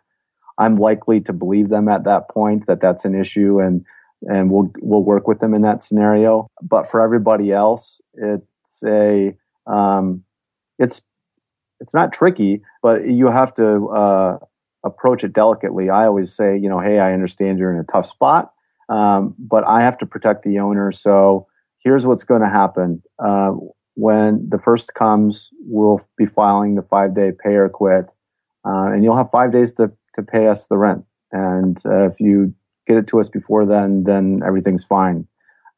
I'm likely to believe them at that point that that's an issue and and we'll we'll work with them in that scenario. But for everybody else, it's a um, it's it's not tricky, but you have to uh, approach it delicately. I always say, you know, hey, I understand you're in a tough spot, um, but I have to protect the owner. So here's what's going to happen. Uh, when the first comes, we'll be filing the five day pay or quit, uh, and you'll have five days to to pay us the rent. And uh, if you get it to us before then, then everything's fine.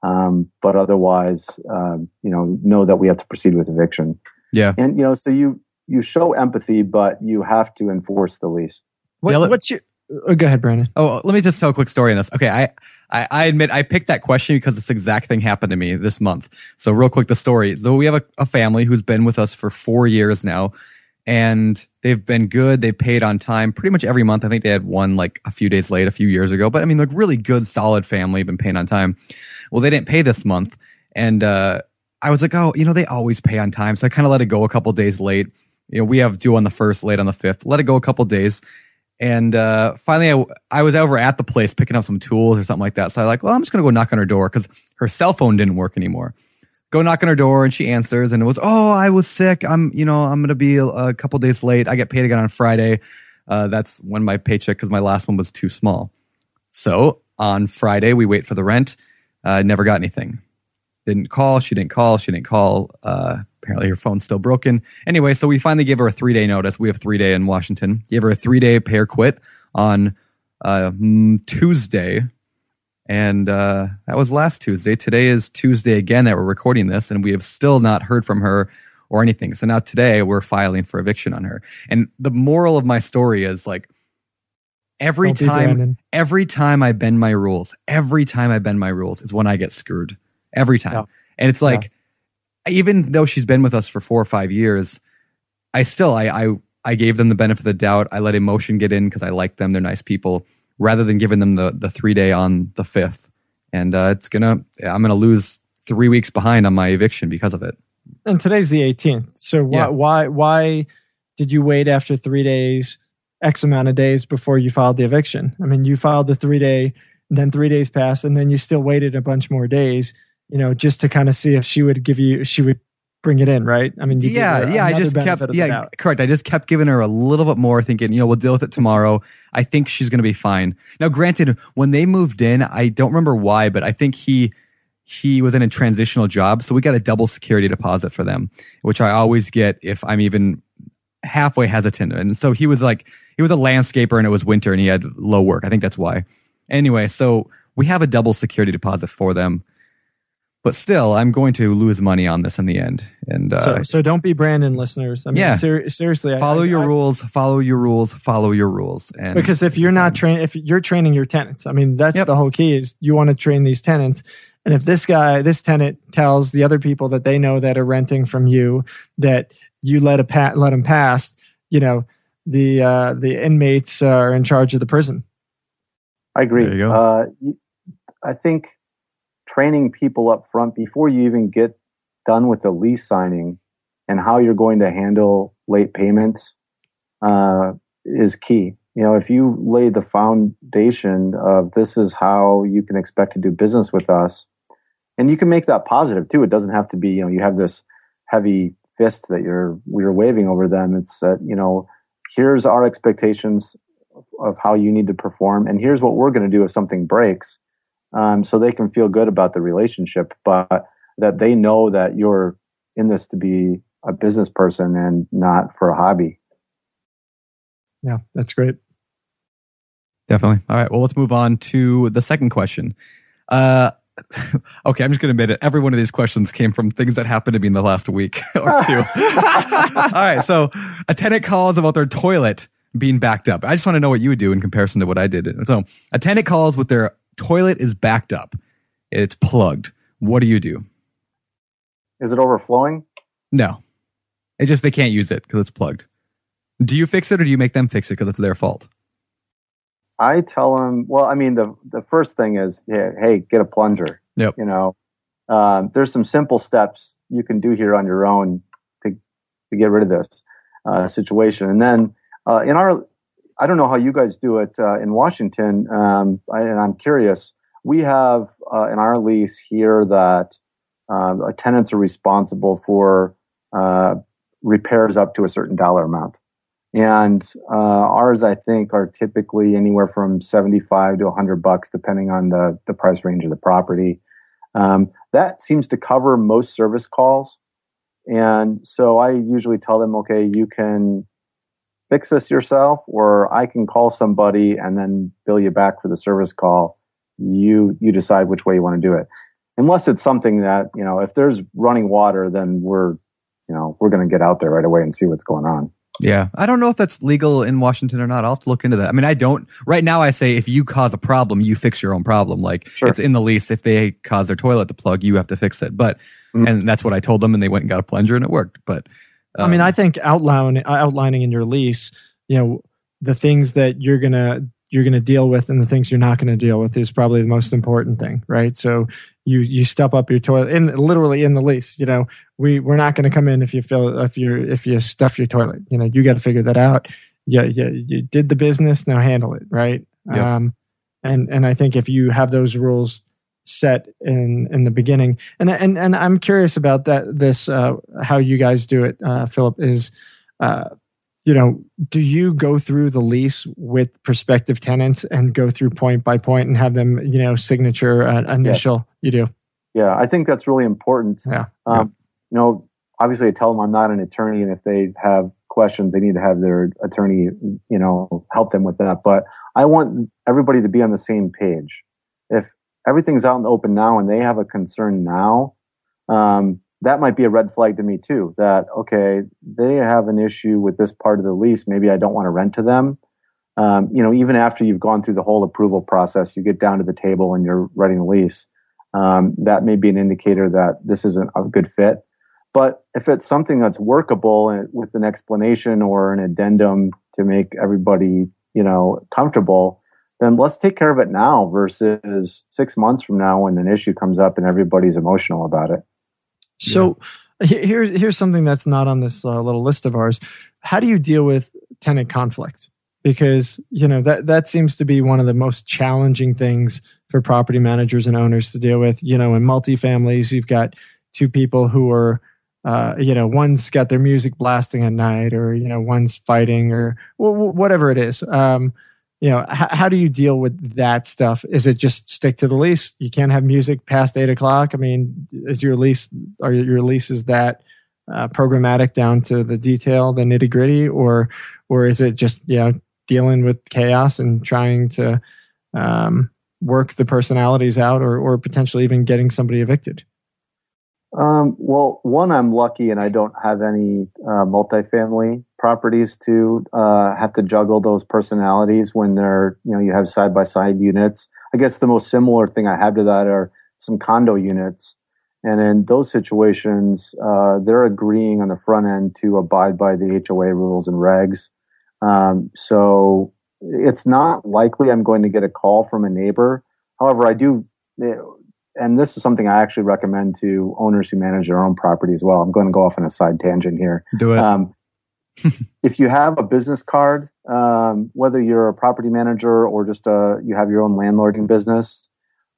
Um, but otherwise, um, you know, know that we have to proceed with eviction. Yeah. And you know, so you you show empathy, but you have to enforce the lease. What, Yeah, let- what's your? Oh, go ahead, Brandon. Oh, let me just tell a quick story on this. Okay, I, I, I admit I picked that question because this exact thing happened to me this month. So real quick, the story. So we have a, a family who's been with us for four years now, and they've been good. They paid on time pretty much every month. I think they had one like a few days late a few years ago, but I mean, like really good, solid family, been paying on time. Well, they didn't pay this month, and uh, I was like, oh, you know, they always pay on time, so I kind of let it go a couple days late. You know, we have due on the first, late on the fifth. Let it go a couple days. And uh, finally, I, I was over at the place picking up some tools or something like that. So I like, well, I'm just to go knock on her door because her cell phone didn't work anymore. Go knock on her door and she answers and it was, oh, I was sick. I'm, you know, I'm to be a, a couple days late. I get paid again on Friday. Uh, that's when my paycheck, because my last one was too small. So on Friday, we wait for the rent. Uh, never got anything. Didn't call. She didn't call. She didn't call. Uh, apparently her phone's still broken. Anyway, so we finally gave her a three day notice. We have three day in Washington. Gave her a three day pay or quit on uh, Tuesday. And uh, that was last Tuesday. Today is Tuesday again that we're recording this, and we have still not heard from her or anything. So now today we're filing for eviction on her. And the moral of my story is like every Don't time every time I bend my rules, every time I bend my rules is when I get screwed. Every time. Yeah. And it's like, even though she's been with us for four or five years, I still, I, I, I gave them the benefit of the doubt. I let emotion get in because I like them. They're nice people rather than giving them the, the three day on the fifth. And uh, it's gonna, I'm gonna lose three weeks behind on my eviction because of it. And today's the 18th. So why Yeah. why why did you wait after three days, X amount of days before you filed the eviction? I mean, you filed the three day, then three days passed, and then you still waited a bunch more days, you know, just to kind of see if she would give you, she would bring it in, right? I mean, you yeah, yeah. I just kept, yeah, correct. I just kept giving her a little bit more, thinking, you know, we'll deal with it tomorrow. I think she's going to be fine. Now, granted, when they moved in, I don't remember why, but I think he he was in a transitional job, so we got a double security deposit for them, which I always get if I'm even halfway hesitant. And so he was like, he was a landscaper, and it was winter, and he had low work. I think that's why. Anyway, so we have a double security deposit for them but still, I'm going to lose money on this in the end. And uh, so, so don't be Brandon listeners. I mean, Yeah. ser- seriously, follow I- your I- rules, follow your rules, follow your rules. And because if you're not train, if you're training your tenants, I mean, that's Yep. the whole key is you want to train these tenants. And if this guy, this tenant tells the other people that they know that are renting from you that you let a pat, let them pass, you know, the uh, the inmates are in charge of the prison. I agree. There you go. Uh, I think training people up front before you even get done with the lease signing and how you're going to handle late payments uh, is key. You know, if you lay the foundation of this is how you can expect to do business with us, and you can make that positive too. It doesn't have to be, you know, you have this heavy fist that you're we're waving over them. It's that you know, here's our expectations of how you need to perform, and here's what we're going to do if something breaks, um, so they can feel good about the relationship, but that they know that you're in this to be a business person and not for a hobby. Yeah, that's great. Definitely. All right. Well, let's move on to the second question. Uh, okay, I'm just going to admit it. Every one of these questions came from things that happened to me in the last week or two. All right. So, a tenant calls about their toilet being backed up. I just want to know what you would do in comparison to what I did. So, a tenant calls with their toilet is backed up, it's plugged. What do you do? Is it overflowing? No, it just they can't use it because it's plugged. Do you fix it or do you make them fix it because it's their fault? I tell them, well, I mean, the the first thing is, yeah, hey, get a plunger. Yep. You know, um, there's some simple steps you can do here on your own to to get rid of this uh, situation. And then uh, in our, I don't know how you guys do it uh, in Washington, um, I, and I'm curious. We have uh, in our lease here that uh, tenants are responsible for uh, repairs up to a certain dollar amount. And uh, ours, I think, are typically anywhere from seventy-five to hundred bucks, depending on the the price range of the property. Um, that seems to cover most service calls, and so I usually tell them, okay, you can fix this yourself, or I can call somebody and then bill you back for the service call. You you decide which way you want to do it. Unless it's something that you know, if there's running water, then we're you know we're going to get out there right away and see what's going on. Yeah. I don't know if that's legal in Washington or not. I'll have to look into that. I mean, I don't right now I say if you cause a problem, you fix your own problem. Like Sure. it's in the lease. If they cause their toilet to plug, you have to fix it. But Mhm. and that's what I told them and they went and got a plunger and it worked. But I mean, um, I think outline, outlining in your lease, you know, the things that you're gonna you're gonna deal with and the things you're not gonna deal with is probably the most important thing, right? So you you step up your toilet in literally in the lease. You know, we we're not gonna come in if you fill if you if you stuff your toilet. You know, you got to figure that out. Yeah, yeah, you did the business, now handle it, right? Yeah. Um, and and I think if you have those rules set in in the beginning, and and and I'm curious about that. This uh, how you guys do it, uh, Philip is. Uh, you know, do you go through the lease with prospective tenants and go through point by point and have them, you know, signature uh, initial? You do. Yeah, I think that's really important. Yeah. Um, You know, obviously, I tell them I'm not an attorney, and if they have questions, they need to have their attorney, you know, help them with that. But I want everybody to be on the same page. If everything's out in the open now and they have a concern now, um, that might be a red flag to me too. That okay, they have an issue with this part of the lease. Maybe I don't want to rent to them. Um, you know, even after you've gone through the whole approval process, you get down to the table and you're writing a lease um, that may be an indicator that this isn't a good fit. But if it's something that's workable with an explanation or an addendum to make everybody, you know, comfortable, then let's take care of it now versus six months from now when an issue comes up and everybody's emotional about it. So he- here's here's something that's not on this uh, little list of ours. How do you deal with tenant conflict? Because you know that that seems to be one of the most challenging things for property managers and owners to deal with. You know, in multifamilies, you've got two people who are, uh, you know, one's got their music blasting at night, or you know, one's fighting, or wh- wh- whatever it is. Um, you know, h- how do you deal with that stuff? Is it just stick to the lease? You can't have music past eight o'clock. I mean, is your lease are your leases that uh, programmatic down to the detail, the nitty gritty, or or is it just you know dealing with chaos and trying to um, work the personalities out, or or potentially even getting somebody evicted? Um, well, one, I'm lucky and I don't have any uh, multifamily properties to uh, have to juggle those personalities when they're, you know, you have side by side units. I guess the most similar thing I have to that are some condo units. And in those situations, uh, they're agreeing on the front end to abide by the HOA rules and regs. Um, so it's not likely I'm going to get a call from a neighbor. However, I do eh, and this is something I actually recommend to owners who manage their own property as well. I'm going to go off on a side tangent here. Do it. Um, if you have a business card, um, whether you're a property manager or just a, you have your own landlording business,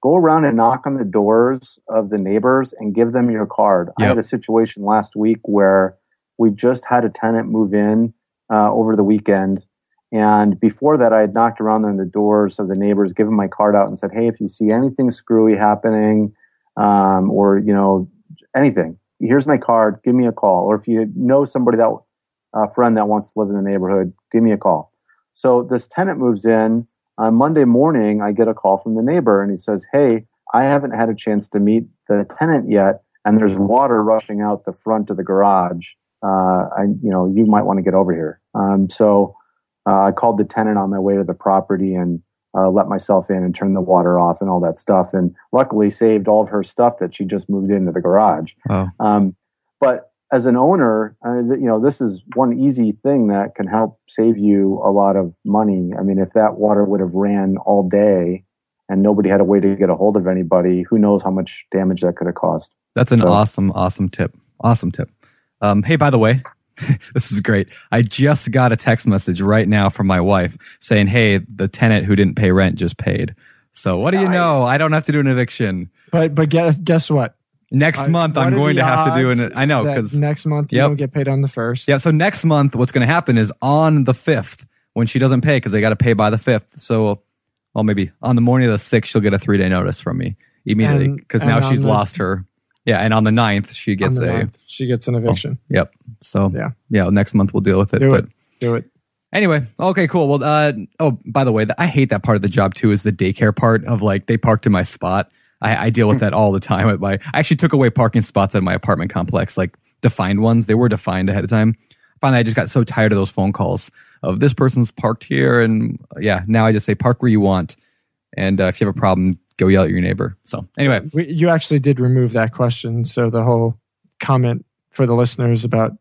go around and knock on the doors of the neighbors and give them your card. Yep. I had a situation last week where we just had a tenant move in uh, over the weekend and before that, I had knocked around on the doors of the neighbors, given my card out, and said, "Hey, if you see anything screwy happening, um, or you know anything, here's my card. Give me a call. Or if you know somebody that a friend that wants to live in the neighborhood, give me a call." So this tenant moves in on Monday morning. I get a call from the neighbor, and he says, "Hey, I haven't had a chance to meet the tenant yet, and there's water rushing out the front of the garage. Uh, I, you know, you might want to get over here." Um, so uh, I called the tenant on my way to the property and uh, let myself in and turned the water off and all that stuff. And luckily saved all of her stuff that she just moved into the garage. Oh. Um, but as an owner, uh, you know, this is one easy thing that can help save you a lot of money. I mean, if that water would have ran all day and nobody had a way to get a hold of anybody, who knows how much damage that could have caused. That's an so, awesome, awesome tip. Awesome tip. Um, hey, by the way, this is great. I just got a text message right now from my wife saying, "Hey, the tenant who didn't pay rent just paid." So what do you know? I don't have to do an eviction. But but guess guess what? Next month I'm going to have to do an. I know because next month you yep. don't get paid on the first. Yeah. So next month, what's going to happen is on the fifth when she doesn't pay because they got to pay by the fifth. So, well, maybe on the morning of the sixth she'll get a three day notice from me immediately because now she's the, lost her yeah, and on the 9th, she gets a 9th, she gets an eviction. Oh, yep. So yeah, yeah. Next month we'll deal with it. Do but it. Do it. Anyway, okay, cool. Well, uh, oh, by the way, I hate that part of the job too. Is the daycare part of like they parked in my spot. I, I deal with that all the time. At my, I actually took away parking spots at my apartment complex, like defined ones. They were defined ahead of time. Finally, I just got so tired of those phone calls of this person's parked here, and yeah, now I just say park where you want. And uh, if you have a problem, go yell at your neighbor. So anyway, we, you actually did remove that question. So the whole comment for the listeners about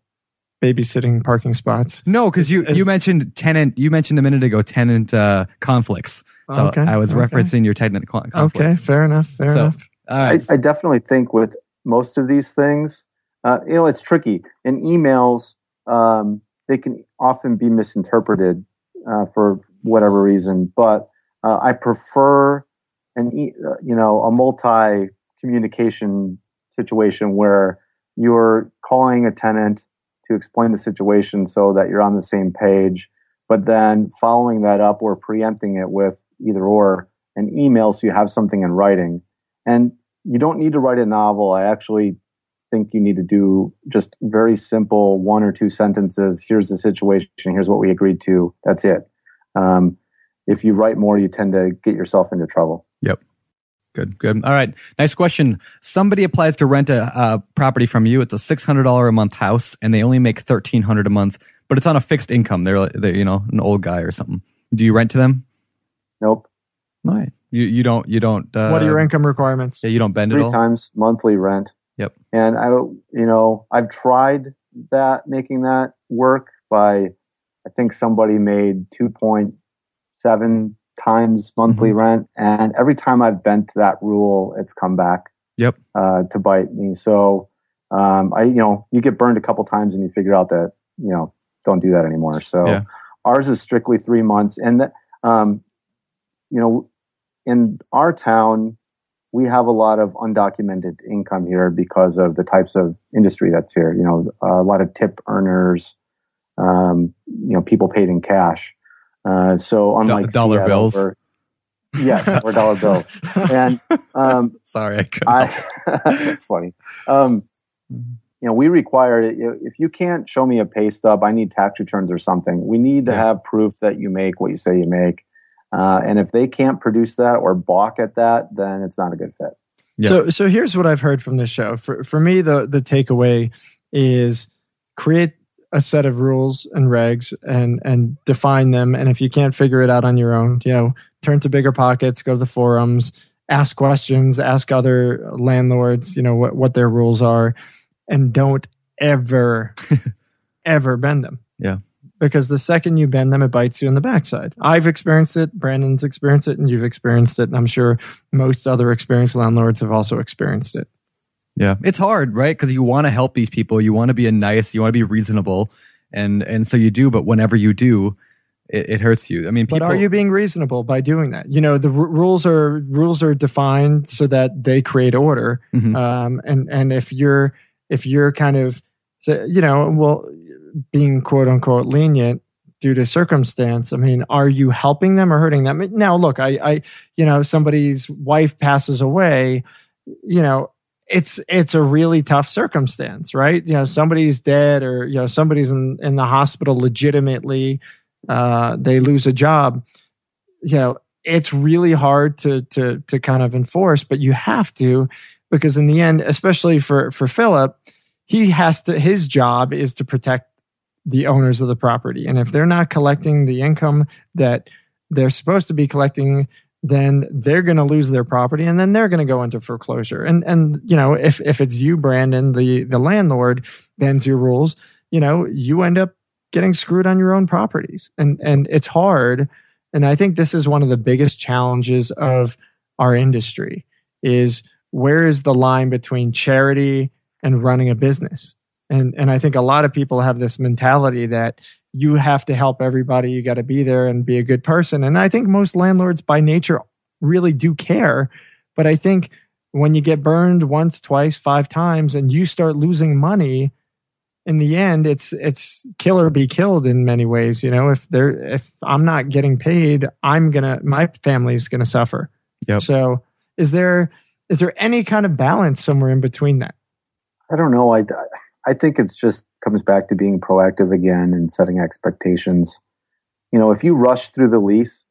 babysitting parking spots. No, because you you mentioned tenant. You mentioned a minute ago tenant uh, conflicts. So okay, I was okay. referencing your tenant conflicts. Okay, fair enough. Fair so, enough. I, I, definitely think with most of these things, uh, you know, it's tricky. In emails, um, they can often be misinterpreted uh, for whatever reason. But uh, I prefer an uh, you know a multi communication situation where you're calling a tenant to explain the situation so that you're on the same page but then following that up or preempting it with either or an email so you have something in writing. And you don't need to write a novel. I actually think you need to do just very simple one or two sentences. Here's the situation. Here's what we agreed to. That's it. Um, if you write more you tend to get yourself into trouble. Good, good. All right. Nice question. Somebody applies to rent a, a property from you. It's a six hundred dollar a month house, and they only make thirteen hundred a month, but it's on a fixed income. They're, they're you know an old guy or something. Do you rent to them? Nope. All right. You you don't you don't. Uh, what are your income requirements? Yeah, you don't bend Three it all. times monthly rent. Yep. And I you know I've tried that making that work by I think somebody made two point seven times monthly mm-hmm. rent, and every time I've bent that rule, it's come back. Yep. Uh, to bite me. So um, I, you know, you get burned a couple times, and you figure out that you know don't do that anymore. So yeah. ours is strictly three months, and that, um, you know, in our town, we have a lot of undocumented income here because of the types of industry that's here. You know, a lot of tip earners, um, you know, people paid in cash. Uh, so unlike dollar Seattle, bills, or, yes, or dollar bills. And um, sorry, I couldn't. I, that's funny. Um, you know, we require if you can't show me a pay stub, I need tax returns or something. We need to yeah. have proof that you make what you say you make. Uh, and if they can't produce that or balk at that, then it's not a good fit. Yeah. So so here's what I've heard from this show. For for me, the the takeaway is create a set of rules and regs and and define them. And if you can't figure it out on your own, you know, turn to bigger pockets, go to the forums, ask questions, ask other landlords, you know, what, what their rules are, and don't ever, ever bend them. Yeah. Because the second you bend them, it bites you in the backside. I've experienced it, Brandon's experienced it, and you've experienced it. And I'm sure most other experienced landlords have also experienced it. Yeah, it's hard, right? Because you want to help these people, you want to be a nice, you want to be reasonable, and and so you do. But whenever you do, it, it hurts you. I mean, people, but are you being reasonable by doing that? You know, the r- rules are rules are defined so that they create order. Mhm. Um, and and if you're if you're kind of you know, well, being quote unquote lenient due to circumstance. I mean, are you helping them or hurting them? Now, look, I, I, you know, somebody's wife passes away. You know, it's it's a really tough circumstance, right? You know, somebody's dead or you know somebody's in in the hospital legitimately. Uh, they lose a job. You know, it's really hard to to to kind of enforce, but you have to because in the end, especially for for Philip, he has to. His job is to protect the owners of the property, and if they're not collecting the income that they're supposed to be collecting then they're going to lose their property and then they're going to go into foreclosure. And and you know, if if it's you Brandon the the landlord bends your rules, you know, you end up getting screwed on your own properties. And and it's hard and I think this is one of the biggest challenges of our industry is where is the line between charity and running a business? And and I think a lot of people have this mentality that you have to help everybody. You got to be there and be a good person. And I think most landlords by nature really do care. But I think when you get burned once, twice, five times and you start losing money, in the end, it's it's kill or be killed in many ways. You know, if they're if I'm not getting paid, I'm gonna my family's gonna suffer. Yep. So is there is there any kind of balance somewhere in between that? I don't know. I, I think it's just comes back to being proactive again and setting expectations. You know, if you rush through the lease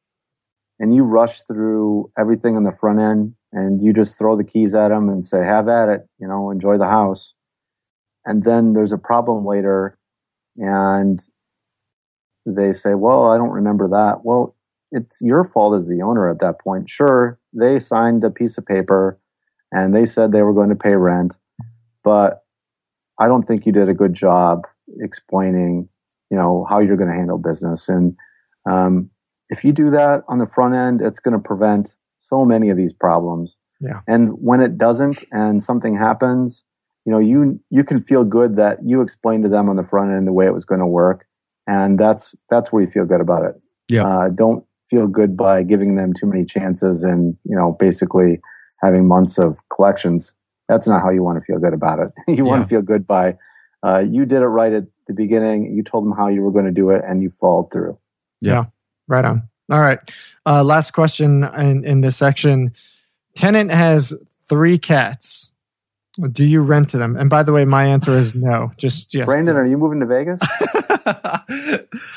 and you rush through everything on the front end and you just throw the keys at them and say, have at it, you know, enjoy the house. And then there's a problem later and they say, well, I don't remember that. Well, it's your fault as the owner at that point. Sure, they signed a piece of paper and they said they were going to pay rent, but I don't think you did a good job explaining, you know, how you're going to handle business. And um, if you do that on the front end, it's going to prevent so many of these problems. Yeah. And when it doesn't, and something happens, you know, you you can feel good that you explained to them on the front end the way it was going to work, and that's that's where you feel good about it. Yeah. Uh, don't feel good by giving them too many chances and you know basically having months of collections that's not how you want to feel good about it. you want Yeah. to feel good by uh, you did it right at the beginning. You told them how you were going to do it, and you followed through. Yeah. Right on. All right. Uh, last question in, in this section. Tenant has three cats. Do you rent to them? And by the way, my answer is no. Just yes. Brandon, are you moving to Vegas?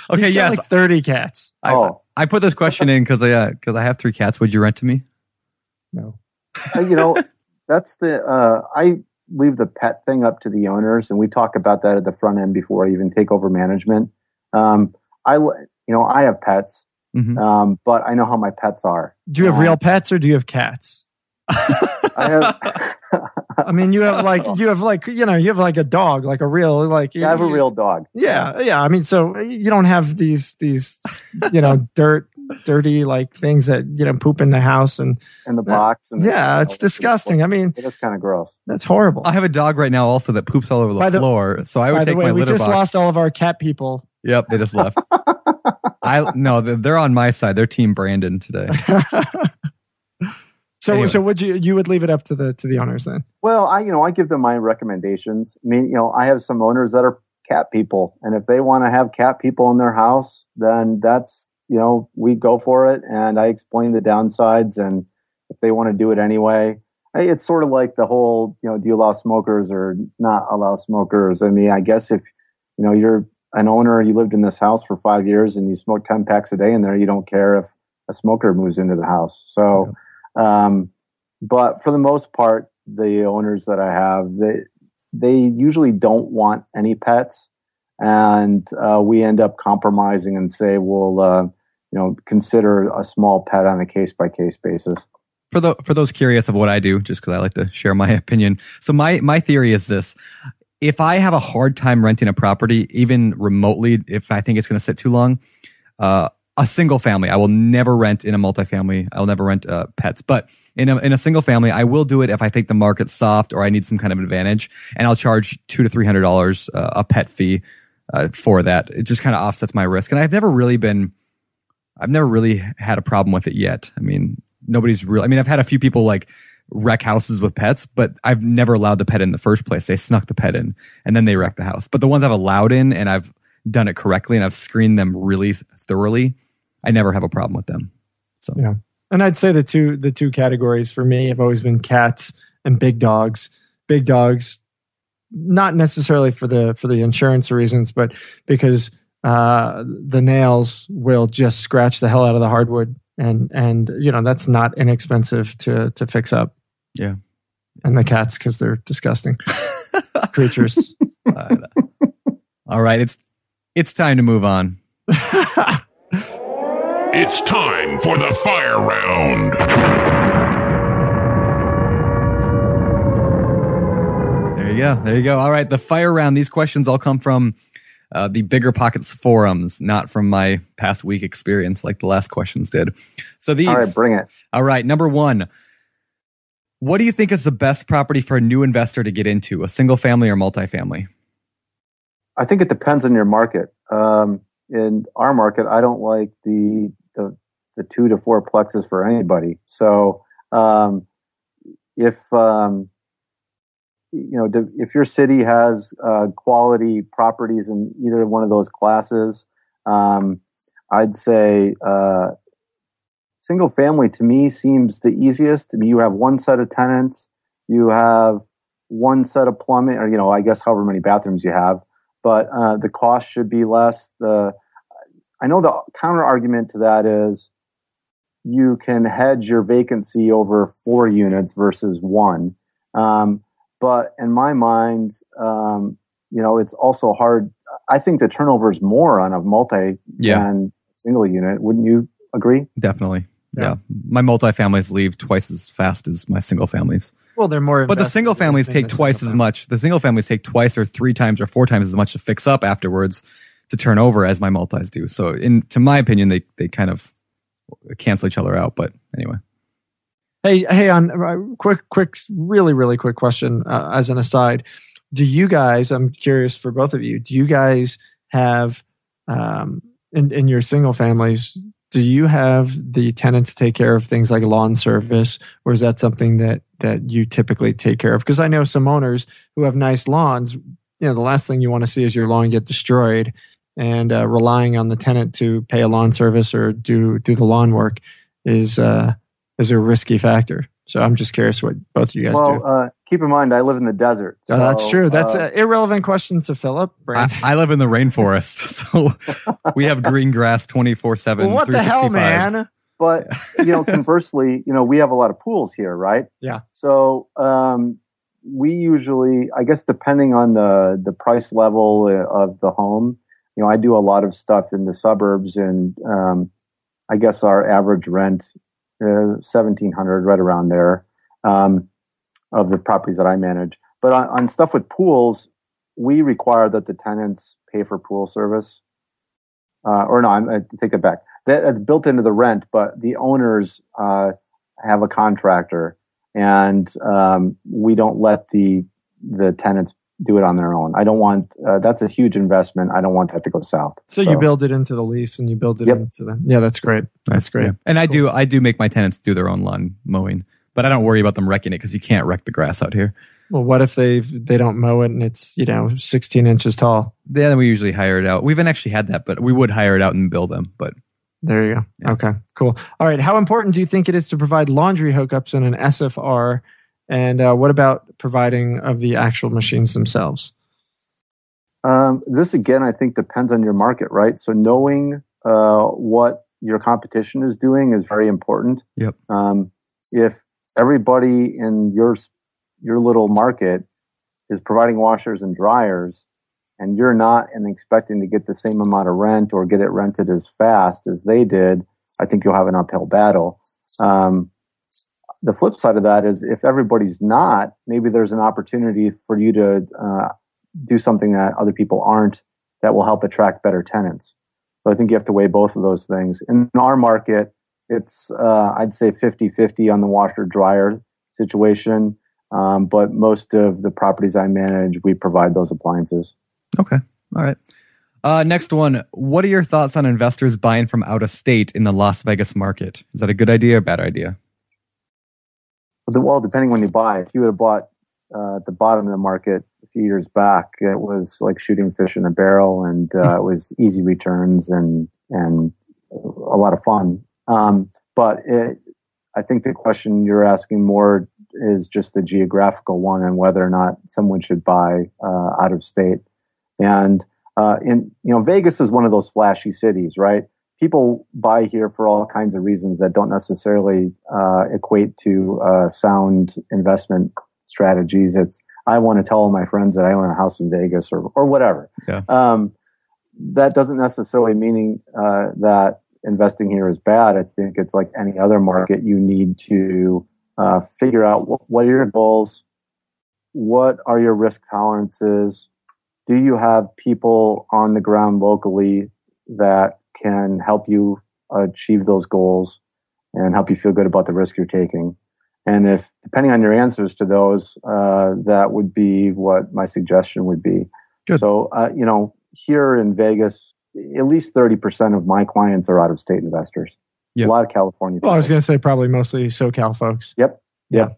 okay, He's yes. like thirty cats. I, oh, I put this question in because I uh, because I have three cats. Would you rent to me? No. Uh, you know, that's the uh, I leave the pet thing up to the owners, and we talk about that at the front end before I even take over management. Um, I you know I have pets, Mhm. um, but I know how my pets are. Do you have Uh, real pets or do you have cats? I have. I mean, you have like you have like you know you have like a dog, like a real like I have a real dog. yeah yeah. I mean, so you don't have these these you know dirt dirty like things that you know poop in the house and in the box. And yeah, it's disgusting. I mean, It is kind of gross. that's horrible. I have a dog right now also that poops all over the, the- floor. So I would By the take way, my we litter just box. lost all of our cat people. Yep, they just left. I no, they're, they're on my side. They're Team Brandon today. so Anyway. so would you you would leave it up to the to the owners then? Well, I you know I give them my recommendations. I mean, you know, I have some owners that are cat people, and if they want to have cat people in their house, then that's you know we go for it. And I explain the downsides, and if they want to do it anyway, it's sort of like the whole you know do you allow smokers or not allow smokers? I mean, I guess if you know you're an owner, you lived in this house for five years, and you smoke ten packs a day in there, you don't care if a smoker moves into the house. So. Um, but for the most part, the owners that I have, they they usually don't want any pets, and uh, we end up compromising and say, well, uh, you know, consider a small pet on a case by case basis. For the for those curious of what I do, just because I like to share my opinion. So my my theory is this: if I have a hard time renting a property, even remotely, if I think it's going to sit too long, uh, a single family. I will never rent in a multifamily. I will never rent uh, pets, but in a, in a single family, I will do it if I think the market's soft or I need some kind of advantage, and I'll charge two to three hundred dollars uh, a pet fee uh, for that. It just kind of offsets my risk, and I've never really been, I've never really had a problem with it yet. I mean, nobody's real. I mean, I've had a few people like wreck houses with pets, but I've never allowed the pet in the first place. They snuck the pet in and then they wrecked the house. But the ones I've allowed in and I've done it correctly and I've screened them really thoroughly, I never have a problem with them. So yeah, and I'd say the two the two categories for me have always been cats and big dogs. Big dogs, not necessarily for the for the insurance reasons, but because uh, the nails will just scratch the hell out of the hardwood, and and you know that's not inexpensive to to fix up. Yeah, and the cats because they're disgusting creatures. All right, it's it's time to move on. It's time for the fire round. There you go. There you go. All right. The fire round. These questions all come from uh, the Bigger Pockets forums, not from my past week experience like the last questions did. So these. All right, bring it. All right. Number one. What do you think is the best property for a new investor to get into, a single family or multifamily? I think it depends on your market. Um, in our market, I don't like the the, the two to four plexes for anybody. So um, if um, you know if your city has uh, quality properties in either one of those classes, um, I'd say uh, single family to me seems the easiest. I mean, you have one set of tenants, you have one set of plumbing, or you know, I guess however many bathrooms you have, but uh, the cost should be less. The I know the counter argument to that is you can hedge your vacancy over four units versus one. Um, but in my mind, um, you know, it's also hard. I think the turnover is more on a multi yeah. than single unit. Wouldn't you agree? Definitely. Yeah. yeah. My multifamilies leave twice as fast as my single families. Well, they're more. But the single families take twice as much. The single families take twice or three times or four times as much to fix up afterwards to turn over as my multis do. So in to my opinion, they they kind of cancel each other out. But anyway. Hey, hey, on uh, quick, quick, really, really quick question uh, as an aside. Do you guys? I'm curious for both of you. Do you guys have um, in in your single families? Do you have the tenants take care of things like lawn service, or is that something that that you typically take care of? Because I know some owners who have nice lawns. You know, the last thing you want to see is your lawn get destroyed and uh, relying on the tenant to pay a lawn service or do do the lawn work is uh, is a risky factor. So I'm just curious what both of you guys well, do. Uh, keep in mind, I live in the desert. So, oh, that's true. That's uh, an irrelevant question to Philip. I, I, live in the rainforest, so we have green grass 24 seven. What the hell, man? But you know, conversely, you know, we have a lot of pools here, right? Yeah. So um, we usually, I guess, depending on the the price level of the home, you know, I do a lot of stuff in the suburbs, and um, I guess our average rent is seventeen hundred, right around there, um, of the properties that I manage. But on, on, stuff with pools, we require that the tenants pay for pool service. Uh, or no, I'm, I take it back. That, that's built into the rent, but the owners uh, have a contractor, and um, we don't let the the tenants do it on their own. I don't want uh, that's a huge investment. I don't want that to go south. So, so. you build it into the lease and you build it yep. into the yeah. That's great. That's great. Yeah. And I do I do make my tenants do their own lawn mowing, but I don't worry about them wrecking it because you can't wreck the grass out here. Well, what if they they don't mow it and it's you know 16 inches tall? Yeah, then we usually hire it out. We haven't actually had that, but we would hire it out and bill them. But there you go. Yeah. Okay, cool. All right. How important do you think it is to provide laundry hookups in an SFR? And uh, what about providing of the actual machines themselves? Um, this again, I think depends on your market, right? So knowing uh, what your competition is doing is very important. Yep. Um, if everybody in your your little market is providing washers and dryers, and you're not and expecting to get the same amount of rent or get it rented as fast as they did, I think you'll have an uphill battle. Um, the flip side of that is if everybody's not, maybe there's an opportunity for you to uh, do something that other people aren't that will help attract better tenants. So I think you have to weigh both of those things. In our market, it's, uh, I'd say 50 50 on the washer dryer situation. Um, but most of the properties I manage, we provide those appliances. Okay. All right. Uh, next one. What are your thoughts on investors buying from out of state in the Las Vegas market? Is that a good idea or bad idea? Well, depending when you buy. If you would have bought uh, at the bottom of the market a few years back, it was like shooting fish in a barrel, and uh, it was easy returns and and a lot of fun. Um, but it, I think the question you're asking more is just the geographical one and whether or not someone should buy uh, out of state. And uh, in you know, Vegas is one of those flashy cities, right? People buy here for all kinds of reasons that don't necessarily uh, equate to uh, sound investment strategies. It's I want to tell all my friends that I own a house in Vegas or or whatever. Yeah. Um, that doesn't necessarily meaning uh, that investing here is bad. I think it's like any other market. You need to uh, figure out what, what are your goals, what are your risk tolerances. Do you have people on the ground locally that can help you achieve those goals and help you feel good about the risk you're taking? And if, depending on your answers to those, uh, that would be what my suggestion would be. Good. So, uh, you know, here in Vegas, at least 30% of my clients are out of state investors. Yeah. A lot of California. Well, I was going to say probably mostly SoCal folks. Yep. Yeah.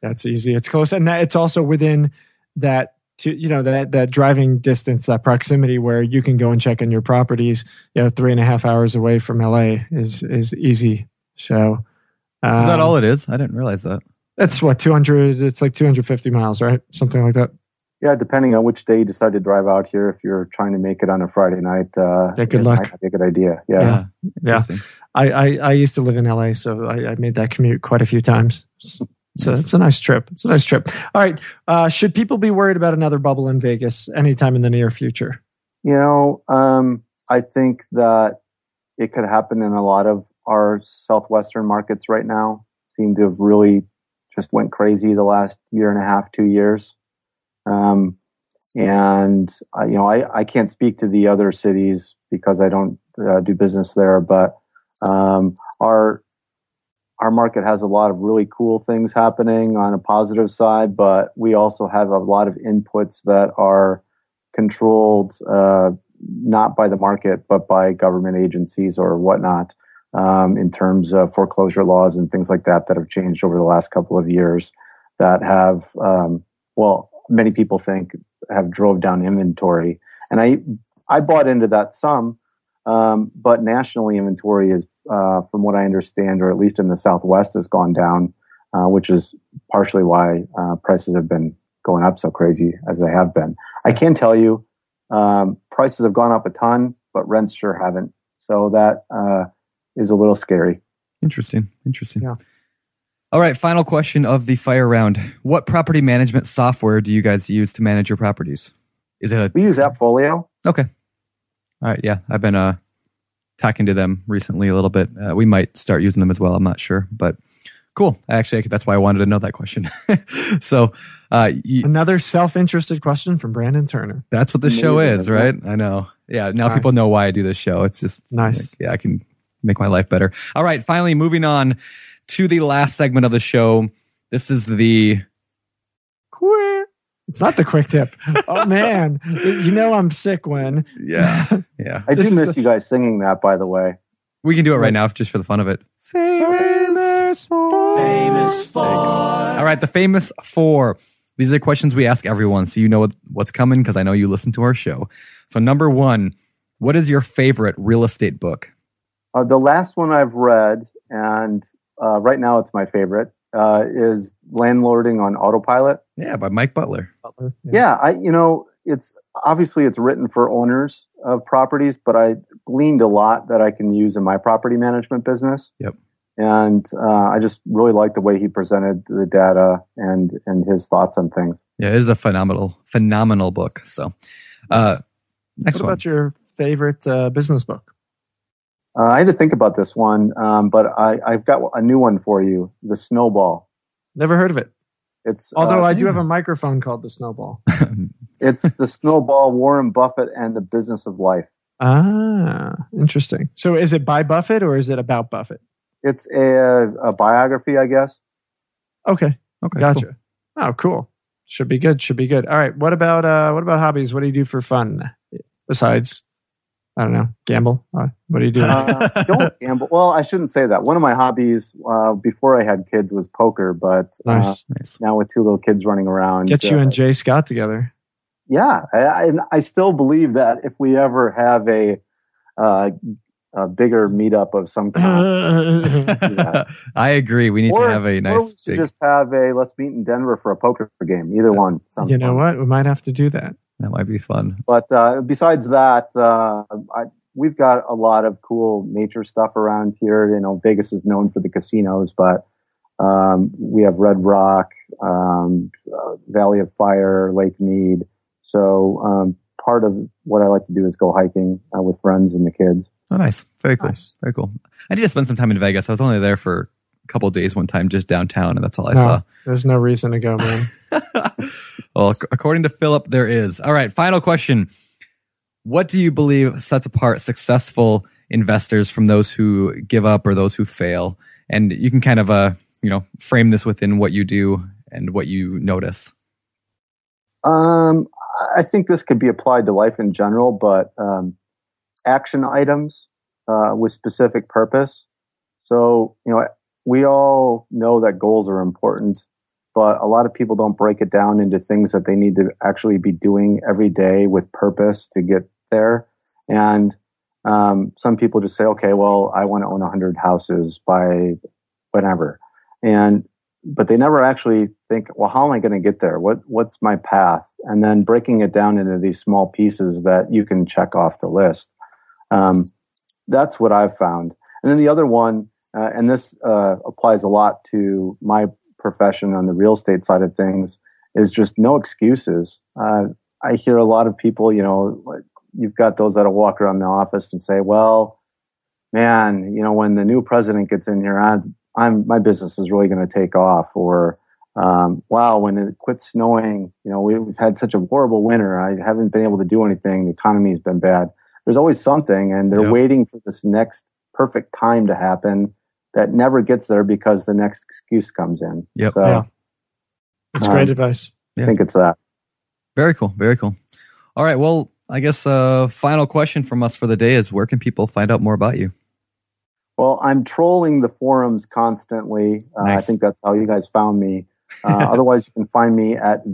That's easy. It's close, and that it's also within that to you know that that driving distance, that proximity where you can go and check on your properties. You know, three and a half hours away from LA is is easy. So um, Is that all it is? I didn't realize that. That's what two hundred. It's like two hundred fifty miles, right? Something like that. Yeah, depending on which day you decide to drive out here, if you're trying to make it on a Friday night, uh, Yeah, good it luck. might be a good idea. Yeah. Yeah. Yeah. I, I I used to live in LA, so I, I made that commute quite a few times. So It's a, it's a nice trip. It's a nice trip. All right. Uh, should people be worried about another bubble in Vegas anytime in the near future? You know, um, I think that it could happen in a lot of our southwestern markets right now. Seem to have really just went crazy the last year and a half, two years. Um, and uh, you know, I, I can't speak to the other cities because I don't uh, do business there, but um, our our market has a lot of really cool things happening on a positive side, but we also have a lot of inputs that are controlled uh, not by the market but by government agencies or whatnot um, in terms of foreclosure laws and things like that that have changed over the last couple of years that have um, well many people think have drove down inventory. And i i bought into that some um, but nationally inventory is uh, from what i understand or at least in the southwest has gone down uh, which is partially why uh, prices have been going up so crazy as they have been i can tell you um, prices have gone up a ton but rents sure haven't so that uh, is a little scary Interesting. Interesting. Yeah. All right. Final question of the fire round. What property management software do you guys use to manage your properties? Is it a we use appfolio Okay. All right. Yeah. I've been uh talking to them recently a little bit. Uh, we might start using them as well. I'm not sure, but cool. Actually, that's why I wanted to know that question. so, uh, you, Another self-interested question from Brandon Turner. that's what the show is, right? I know. Yeah. Now Nice. people know why I do this show. It's just Nice. like, yeah, I can make my life better. All right. Finally, moving on to the last segment of the show. This is the Quick. It's not the quick tip. Oh man, you know I'm sick when. yeah, yeah. i do is miss the- you guys singing that by the way We can do it right now just for the fun of it. Famous for. Famous for. All right, the famous four. These are the questions we ask everyone, so you know what's coming because I know you listen to our show. So, number one, what is your favorite real estate book? Uh, the last one I've read, and uh, right now it's my favorite, uh, is Landlording on Autopilot. Yeah, by Mike Butler. Butler Yeah. I you know it's obviously it's written for owners of properties, but I gleaned a lot that I can use in my property management business. Yep. and uh, I just really liked the way he presented the data and and his thoughts on things. Yeah, it is a phenomenal, phenomenal book. So, uh, next what one. about your favorite uh, business book? Uh, I had to think about this one, um, but I, I've got a new one for you: the Snowball. Never heard of it. It's Although uh, I do have a microphone called the Snowball. it's the Snowball, Warren Buffett, and the Business of Life. Ah, interesting. So is it by Buffett or is it about Buffett? It's a, a biography, I guess. Okay, okay, gotcha. Oh, cool. Should be good. Should be good. All right. What about uh what about hobbies? What do you do for fun besides I don't know, gamble? Uh, what do you do? Uh, don't gamble. Well, I shouldn't say that. One of my hobbies uh, before I had kids was poker, but uh, nice. nice. now with two little kids running around, Get you uh, and J Scott together. yeah, I, I, I still believe that if we ever have a uh, a bigger meetup of some kind, I agree. We need or, to have a or nice we should big. just have a let's meet in Denver for a poker game. Either one. sounds you know what? We might have to do that. That might be fun. But uh, besides that, uh, I, we've got a lot of cool nature stuff around here. You know, Vegas is known for the casinos, but um, we have Red Rock, um, uh, Valley of Fire, Lake Mead. So um, part of what I like to do is go hiking uh, with friends and the kids. Oh, nice. Very cool. Nice. Very cool. I need to spend some time in Vegas. I was only there for a couple of days one time, just downtown, and that's all I No. saw. There's no reason to go, man. well, ac- according to Philip, there is. All right, final question. What do you believe sets apart successful investors from those who give up or those who fail? And you can kind of, uh, you know, frame this within what you do and what you notice. Um, I think this could be applied to life in general, but um, action items uh, with specific purpose. So, you know, we all know that goals are important, but a lot of people don't break it down into things that they need to actually be doing every day with purpose to get there. And um, some people just say, okay, well, I want to own 100 houses by whatever. And but they never actually think, well, how am I going to get there? What what's my path? And then breaking it down into these small pieces that you can check off the list. Um, that's what I've found. And then the other one, uh, and this uh, applies a lot to my profession on the real estate side of things, is just no excuses. Uh, I hear a lot of people, you know, you've got those that'll walk around the office and say, well, man, you know, when the new president gets in here, I, I'm my business is really going to take off. Or um, wow, when it quits snowing, you know, we've had such a horrible winter. I haven't been able to do anything. The economy's been bad. There's always something, and they're Yep. waiting for this next perfect time to happen that never gets there because the next excuse comes in. Yep. So Yeah. It's great Um, advice. I think it's that. Very cool. Very cool. All right. Well, I guess uh, final question from us for the day is where can people find out more about you? Well, I'm trolling the forums constantly. Uh, I think that's how you guys found me. Uh, otherwise, you can find me at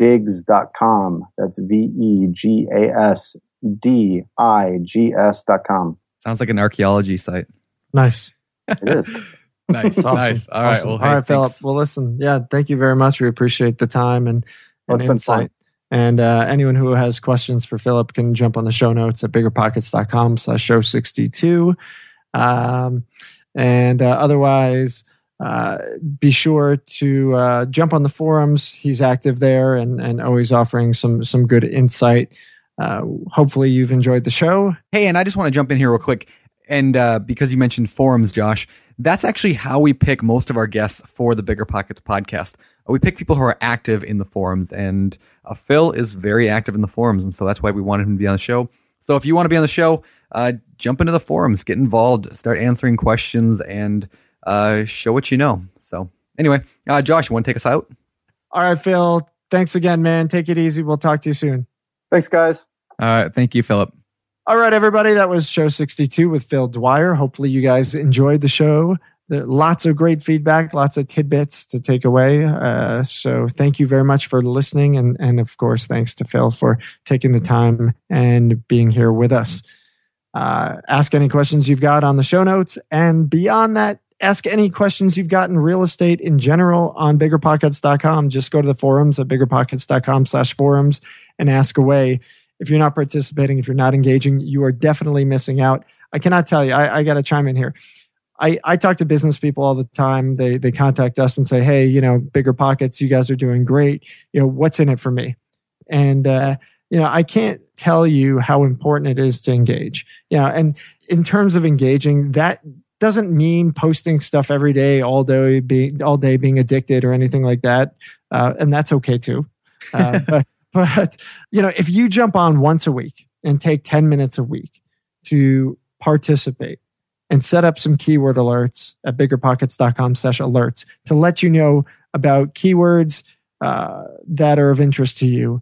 vegasdigs.com. That's V E G A S D I G S.com. Sounds like an archaeology site. Nice. It is. Nice. That's awesome. Nice. All right. Awesome. Well, All hey, right, Philip. thanks. Well, listen. Yeah, thank you very much. We appreciate the time and, Well, and it's been fun. insight. And uh, anyone who has questions for Philip can jump on the show notes at biggerpockets.com slash show 62. Um, and uh, otherwise, uh, be sure to uh, jump on the forums. He's active there and, and always offering some some good insight. Uh, hopefully, you've enjoyed the show. Hey, and I just want to jump in here real quick. And uh, because you mentioned forums, Josh, that's actually how we pick most of our guests for the Bigger Pockets podcast. Uh, We pick people who are active in the forums, and uh, Phil is very active in the forums, and so that's why we wanted him to be on the show. So if you want to be on the show, uh, jump into the forums, get involved, start answering questions, and uh, show what you know. So anyway, uh, Josh, you want to take us out? All right, Phil. Thanks again, man. Take it easy. We'll talk to you soon. Thanks, guys. All right, thank you, Philip. All right, everybody. That was show 62 with Phil Dwyer. Hopefully, you guys enjoyed the show. There, lots of great feedback, lots of tidbits to take away. Uh, so, thank you very much for listening. And, and of course, thanks to Phil for taking the time and being here with us. Uh, ask any questions you've got on the show notes. And beyond that, ask any questions you've got in real estate in general on biggerpockets.com. Just go to the forums at biggerpockets.com slash forums and ask away if you're not participating, if you're not engaging, you are definitely missing out. I cannot tell you, I, I got to chime in here. I, I talk to business people all the time. They they contact us and say, hey, you know, bigger pockets, you guys are doing great. You know, what's in it for me? And uh, you know, I can't tell you how important it is to engage. You know, and in terms of engaging, that doesn't mean posting stuff every day, all day, being all day being addicted or anything like that. Uh, and that's okay too. Uh, but but you know, if you jump on once a week and take ten minutes a week to participate and set up some keyword alerts at biggerpockets.com slash alerts to let you know about keywords uh, that are of interest to you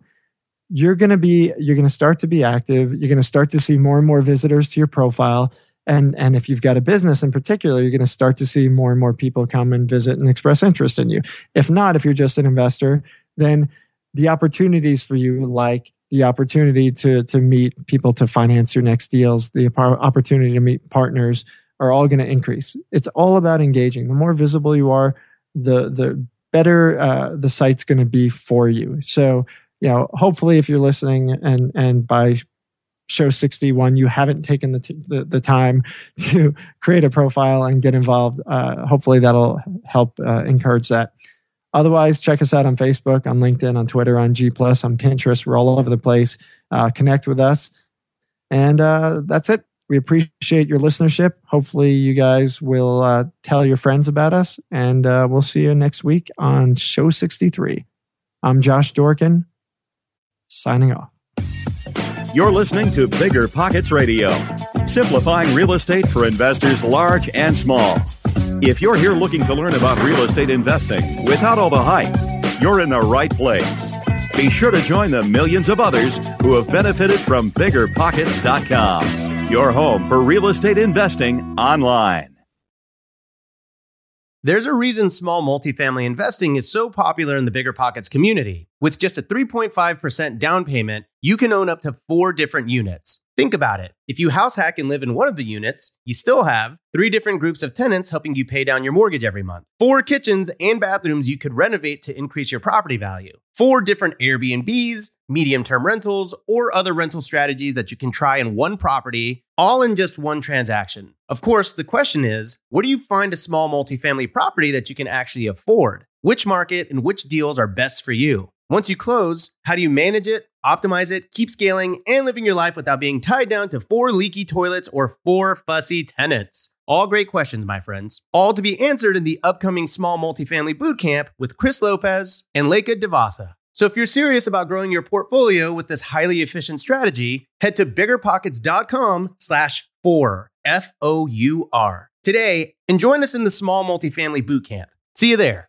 you're going to be you're going to start to be active. You're going to start to see more and more visitors to your profile. And and if you've got a business in particular you're going to start to see more and more people come and visit and express interest in you. If not if you're just an investor then the opportunities for you like the opportunity to to meet people to finance your next deals the opportunity to meet partners are all going to increase. It's all about engaging. The more visible you are the the better uh, the site's going to be for you. So you know hopefully if you're listening and and by show 61 you haven't taken the, t- the, the time to create a profile and get involved uh, hopefully that'll help uh, encourage that otherwise check us out on facebook on linkedin on twitter on g on pinterest. We're all over the place. Uh, connect with us. And uh, that's it. We appreciate your listenership. Hopefully you guys will uh, tell your friends about us. And uh, we'll see you next week on show 63 i'm josh dorkin signing off. You're listening to Bigger Pockets Radio, simplifying real estate for investors large and small. If you're here looking to learn about real estate investing without all the hype, you're in the right place. Be sure to join the millions of others who have benefited from biggerpockets.com, your home for real estate investing online. There's a reason small multifamily investing is so popular in the Bigger Pockets community. With just a 3.5% down payment, you can own up to four different units. Think about it. If you house hack and live in one of the units, you still have three different groups of tenants helping you pay down your mortgage every month, four kitchens and bathrooms you could renovate to increase your property value, four different Airbnbs, medium term rentals, or other rental strategies that you can try in one property, all in just one transaction. Of course, the question is where do you find a small multifamily property that you can actually afford? Which market and which deals are best for you? Once you close, how do you manage it, optimize it, keep scaling, and living your life without being tied down to four leaky toilets or four fussy tenants? All great questions, my friends. All to be answered in the upcoming small multifamily bootcamp with Chris Lopez and Leka Devatha. So if you're serious about growing your portfolio with this highly efficient strategy, head to biggerpockets.com slash four, F-O-U-R, today and join us in the small multifamily bootcamp. See you there.